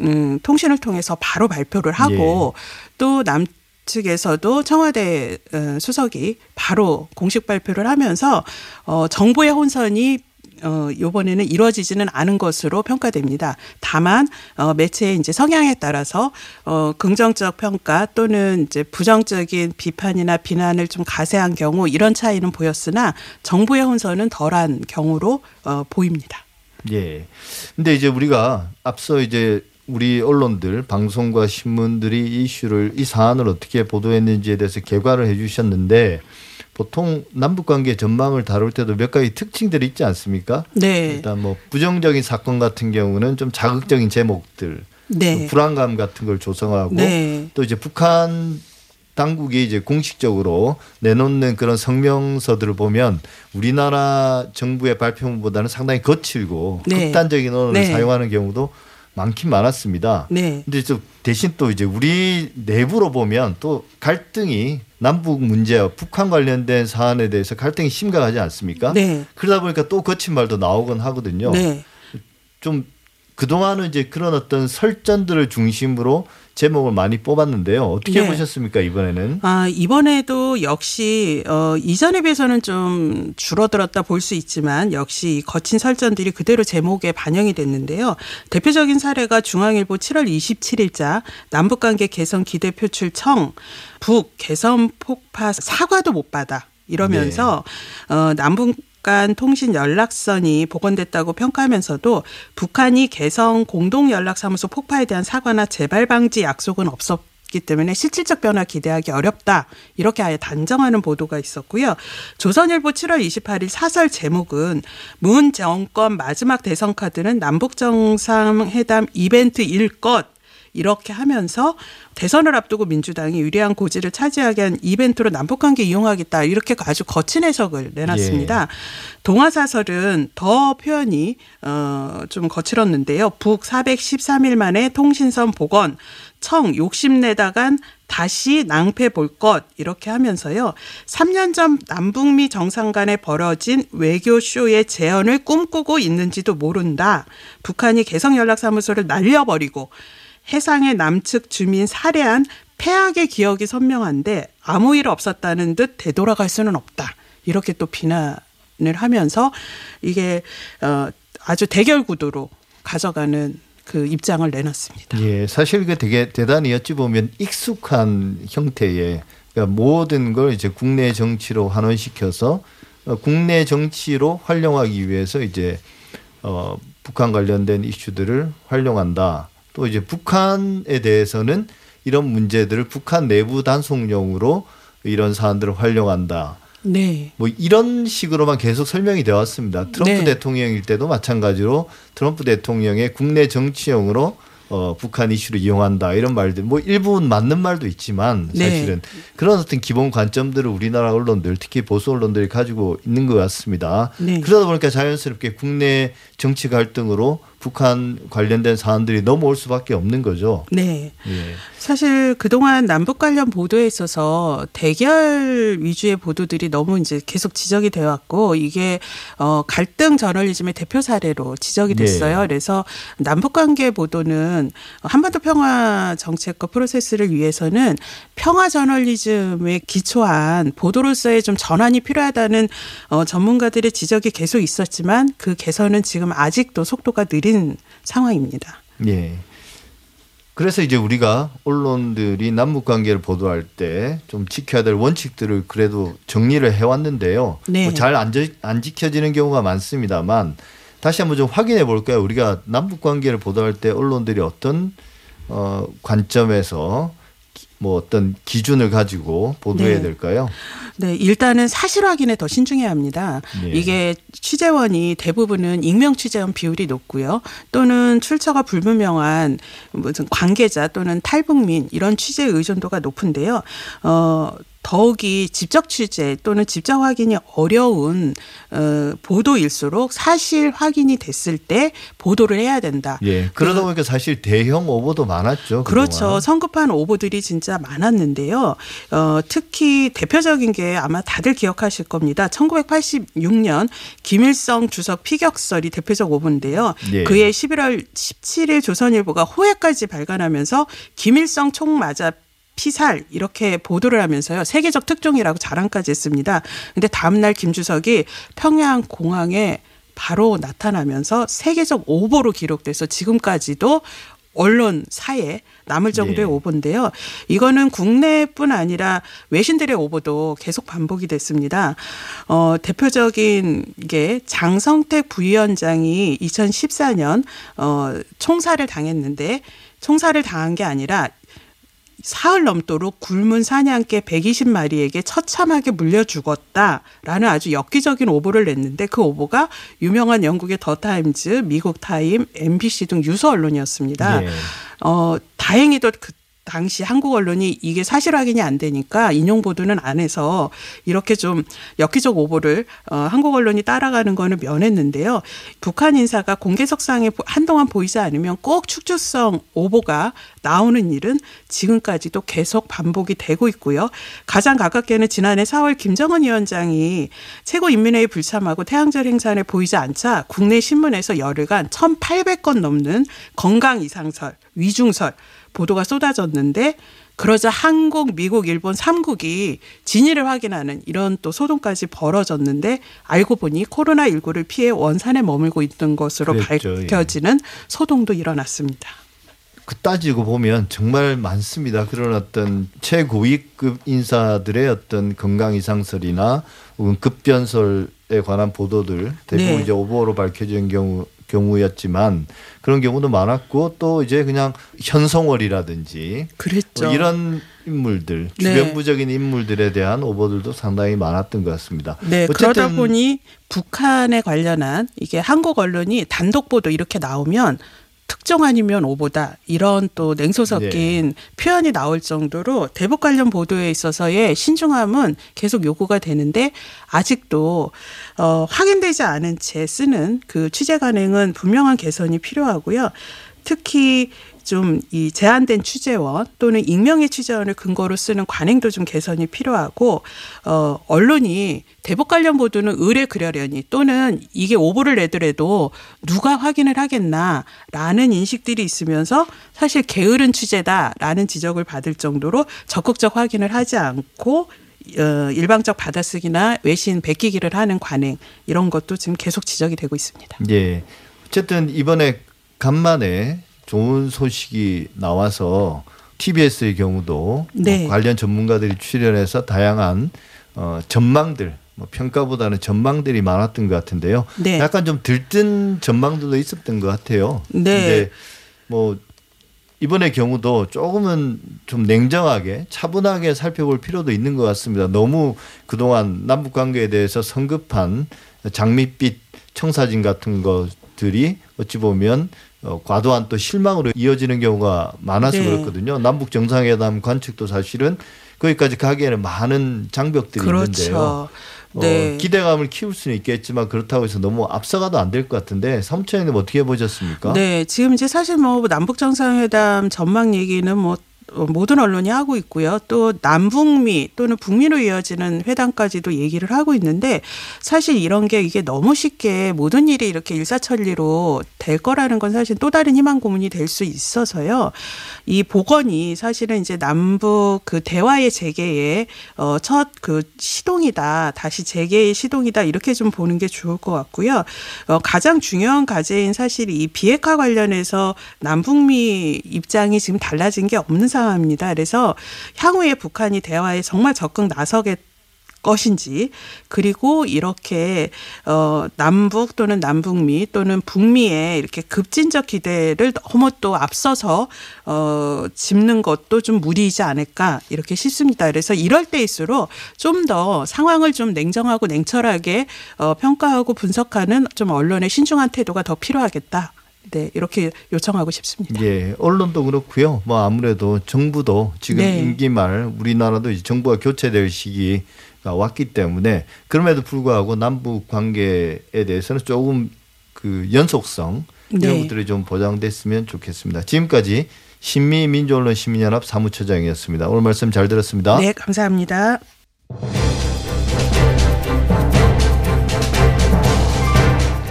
음, 통신을 통해서 바로 발표를 하고 또 남 측에서도 청와대 어, 수석이 바로 공식 발표를 하면서 어, 정보의 혼선이 어, 요번에는 이루어지지는 않은 것으로 평가됩니다. 다만, 어, 매체의 이제 성향에 따라서, 어, 긍정적 평가 또는 이제 부정적인 비판이나 비난을 좀 가세한 경우 이런 차이는 보였으나 정보의 혼선은 덜한 경우로, 어, 보입니다. 예. 근데 이제 우리가 앞서 이제 우리 언론들 방송과 신문들이 이 이슈를 이 사안을 어떻게 보도했는지에 대해서 개괄을 해주셨는데 보통 남북 관계 전망을 다룰 때도 몇 가지 특징들이 있지 않습니까? 네. 일단 뭐 부정적인 사건 같은 경우는 좀 자극적인 제목들, 네. 또 불안감 같은 걸 조성하고 네. 또 이제 북한 당국이 이제 공식적으로 내놓는 그런 성명서들을 보면 우리나라 정부의 발표문보다는 상당히 거칠고 네. 극단적인 언어를 네. 사용하는 경우도 많긴 많았습니다. 네. 근데 또 대신 또 이제 우리 내부로 보면 또 갈등이 남북 문제와 북한 관련된 사안에 대해서 갈등이 심각하지 않습니까? 네. 그러다 보니까 또 거친 말도 나오곤 하거든요. 네. 좀 그동안은 이제 그런 어떤 설전들을 중심으로 제목을 많이 뽑았는데요. 어떻게 네. 보셨습니까 이번에는? 아, 이번에도 역시, 어, 이전에 비해서는 좀 줄어들었다 볼 수 있지만 역시 이 거친 설전들이 그대로 제목에 반영이 됐는데요. 대표적인 사례가 중앙일보 7월 27일자 남북관계 개선 기대 표출 청 북 개선 폭파 사과도 못 받아 이러면서 어, 남북 간 통신 연락선이 복원됐다고 평가하면서도 북한이 개성 공동 연락사무소 폭파에 대한 사과나 재발 방지 약속은 없었 기 때문에 실질적 변화 기대하기 어렵다. 이렇게 아예 단정하는 보도가 있었고요. 조선일보 7월 28일 사설 제목은 문 정권 마지막 대선 카드는 남북 정상회담 이벤트 일 것. 이렇게 하면서 대선을 앞두고 민주당이 유리한 고지를 차지하게 한 이벤트로 남북관계 이용하겠다 이렇게 아주 거친 해석을 내놨습니다. 동아사설은 더 표현이 어좀 거칠었는데요. 북 413일 만에 통신선 복원 청 욕심내다간 다시 낭패 볼 것 이렇게 하면서요. 3년 전 남북미 정상 간에 벌어진 외교 쇼의 재현을 꿈꾸고 있는지도 모른다. 북한이 개성 연락 사무소를 날려버리고 해상의 남측 주민 살해한 폐악의 기억이 선명한데 아무 일 없었다는 듯 되돌아갈 수는 없다. 이렇게 또 비난을 하면서 이게 어 아주 대결 구도로 가져가는 그 입장을 내놨습니다. 예, 사실 그 되게 대단히 어찌 보면 익숙한 형태의 그러니까 모든 걸 이제 국내 정치로 환원시켜서 어, 국내 정치로 활용하기 위해서 이제 어 북한 관련된 이슈들을 활용한다. 또 이제 북한에 대해서는 이런 문제들을 북한 내부 단속용으로 이런 사안들을 활용한다. 네. 뭐 이런 식으로만 계속 설명이 되어 왔습니다. 트럼프 네. 대통령일 때도 마찬가지로 트럼프 대통령의 국내 정치용으로 어, 북한 이슈를 이용한다 이런 말들 뭐 일부분 맞는 말도 있지만 네. 사실은 그런 어떤 기본 관점들을 우리나라 언론들 특히 보수 언론들이 가지고 있는 것 같습니다. 네. 그러다 보니까 자연스럽게 국내 정치 갈등으로 북한 관련된 사안들이 넘어올 수밖에 없는 거죠. 네. 예. 사실 그동안 남북 관련 보도에 있어서 대결 위주의 보도들이 너무 이제 계속 지적이 되어 왔고 이게 어 갈등 저널리즘의 대표 사례로 지적이 됐어요. 네. 그래서 남북 관계 보도는 한반도 평화 정책과 프로세스를 위해서는 평화 저널리즘에 기초한 보도로서의 좀 전환이 필요하다는 어 전문가들의 지적이 계속 있었지만 그 개선은 지금 아직도 속도가 느린 상황입니다. 예. 그래서 이제 우리가 언론들이 남북 관계를 보도할 때 좀 지켜야 될 원칙들을 그래도 정리를 해왔는데요. 네. 뭐 잘안 안 지켜지는 경우가 많습니다만 다시 한번 좀 확인해 볼까요? 우리가 남북 관계를 보도할 때 언론들이 어떤 어 관점에서 기- 뭐 어떤 기준을 가지고 보도해야 네. 될까요? 네, 일단은 사실 확인에 더 신중해야 합니다. 네. 이게 취재원이 대부분은 익명 취재원 비율이 높고요. 또는 출처가 불분명한 무슨 관계자 또는 탈북민 이런 취재 의존도가 높은데요. 어 더욱이 직접 취재 또는 직접 확인이 어려운 어, 보도일수록 사실 확인이 됐을 때 보도를 해야 된다. 예. 그러다 보니까 사실 대형 오보도 많았죠. 그렇죠. 그동안. 성급한 오보들이 진짜 많았는데요. 어, 특히 대표적인 게 아마 다들 기억하실 겁니다. 1986년 김일성 주석 피격설이 대표적 오보인데요. 예. 그해 11월 17일 조선일보가 호해까지 발간하면서 김일성 총 맞아 피살 이렇게 보도를 하면서요 세계적 특종이라고 자랑까지 했습니다. 근데 다음날 김 주석이 평양 공항에 바로 나타나면서 세계적 오보로 기록돼서 지금까지도 언론 사에 남을 정도의 네. 오보인데요. 이거는 국내뿐 아니라 외신들의 오보도 계속 반복이 됐습니다. 어, 대표적인 게 장성택 부위원장이 2014년 어, 총살을 당했는데 총살을 당한 게 아니라 사흘 넘도록 굶은 사냥개 120마리에게 처참하게 물려 죽었다라는 아주 엽기적인 오보를 냈는데 그 오보가 유명한 영국의 더 타임즈, 미국 타임, NBC 등 유수 언론이었습니다. 예. 어, 다행히도 그 당시 한국 언론이 이게 사실 확인이 안 되니까 인용 보도는 안 해서 이렇게 좀 엽기적 오보를 어, 한국 언론이 따라가는 거는 면했는데요. 북한 인사가 공개석상에 보- 한동안 보이지 않으면 꼭 축주성 오보가 나오는 일은 지금까지도 계속 반복이 되고 있고요. 가장 가깝게는 지난해 4월 김정은 위원장이 최고인민회의 불참하고 태양절 행사에 보이지 않자 국내 신문에서 열흘간 1,800건 넘는 건강 이상설, 위중설 보도가 쏟아졌는데 그러자 한국, 미국, 일본 3국이 진위를 확인하는 이런 또 소동까지 벌어졌는데 알고 보니 코로나19를 피해 원산에 머물고 있던 것으로 그랬죠, 예. 밝혀지는 소동도 일어났습니다. 그 따지고 보면 정말 많습니다. 그런 어떤 최고위급 인사들의 어떤 건강 이상설이나 혹은 급변설에 관한 보도들 대부분 네. 이제 오보로 밝혀진 경우 경우였지만 그런 경우도 많았고 또 이제 그냥 현성월이라든지 그랬죠. 뭐 이런 인물들 네. 주변부적인 인물들에 대한 오보들도 상당히 많았던 것 같습니다. 네, 그러다 보니 북한에 관련한 이게 한국 언론이 단독 보도 이렇게 나오면 특정 아니면 오보다 이런 또 냉소 섞인 네. 표현이 나올 정도로 대북 관련 보도에 있어서의 신중함은 계속 요구가 되는데 아직도 어, 확인되지 않은 채 쓰는 그 취재 관행은 분명한 개선이 필요하고요. 특히 좀 이 제한된 취재원 또는 익명의 취재원을 근거로 쓰는 관행도 좀 개선이 필요하고 어 언론이 대북 관련 보도는 의뢰 그려려니 또는 이게 오보를 내더라도 누가 확인을 하겠나라는 인식들이 있으면서 사실 게으른 취재다라는 지적을 받을 정도로 적극적 확인을 하지 않고 어, 일방적 받아쓰기나 외신 베끼기를 하는 관행 이런 것도 지금 계속 지적이 되고 있습니다. 예. 어쨌든 이번에 간만에 좋은 소식이 나와서 TBS의 경우도 네. 뭐 관련 전문가들이 출연해서 다양한 어, 전망들 뭐 평가보다는 전망들이 많았던 것 같은데요. 네. 약간 좀 들뜬 전망들도 있었던 것 같아요. 네. 뭐 이번의 경우도 조금은 좀 냉정하게 차분하게 살펴볼 필요도 있는 것 같습니다. 너무 그동안 남북 관계에 대해서 성급한 장밋빛 청사진 같은 것들이 어찌 보면 어, 과도한 또 실망으로 이어지는 경우가 많아서 네. 그렇거든요. 남북 정상회담 관측도 사실은 거기까지 가기에는 많은 장벽들이 있는데요. 그렇죠. 어, 네. 기대감을 키울 수는 있겠지만 그렇다고 해서 너무 앞서가도 안 될 것 같은데 사무처장님 어떻게 보셨습니까? 네, 지금 이제 사실 뭐 남북 정상회담 전망 얘기는 뭐 어, 모든 언론이 하고 있고요. 또 남북미 또는 북미로 이어지는 회담까지도 얘기를 하고 있는데 사실 이런 게 이게 너무 쉽게 모든 일이 이렇게 일사천리로 될 거라는 건 사실 또 다른 희망 고문이 될 수 있어서요. 이 복원이 사실은 이제 남북 그 대화의 재개의 어, 첫그 시동이다. 다시 재개의 시동이다. 이렇게 좀 보는 게 좋을 것 같고요. 어, 가장 중요한 과제인 사실 이 비핵화 관련해서 남북미 입장이 지금 달라진 게 없는 상황입니다. 그래서 향후에 북한이 대화에 정말 적극 나서겠 것인지 그리고 이렇게 어 남북 또는 남북미 또는 북미에 이렇게 급진적 기대를 너무 또 앞서서 어 짚는 것도 좀 무리이지 않을까 이렇게 싶습니다. 그래서 이럴 때일수록 좀 더 상황을 좀 냉정하고 냉철하게 어 평가하고 분석하는 좀 언론의 신중한 태도가 더 필요하겠다. 네, 이렇게 요청하고 싶습니다. 예, 언론도 그렇고요. 뭐 아무래도 정부도 지금 네. 임기 말 우리나라도 정부가 교체될 시기가 왔기 때문에 그럼에도 불구하고 남북 관계에 대해서는 조금 그 연속성 이런 네. 것들이 좀 보장됐으면 좋겠습니다. 지금까지 신미민주언론 시민연합 사무처장이었습니다. 오늘 말씀 잘 들었습니다. 네, 감사합니다.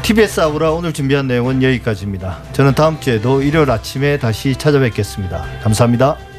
TBS 아우라 오늘 준비한 내용은 여기까지입니다. 저는 다음 주에도 일요일 아침에 다시 찾아뵙겠습니다. 감사합니다.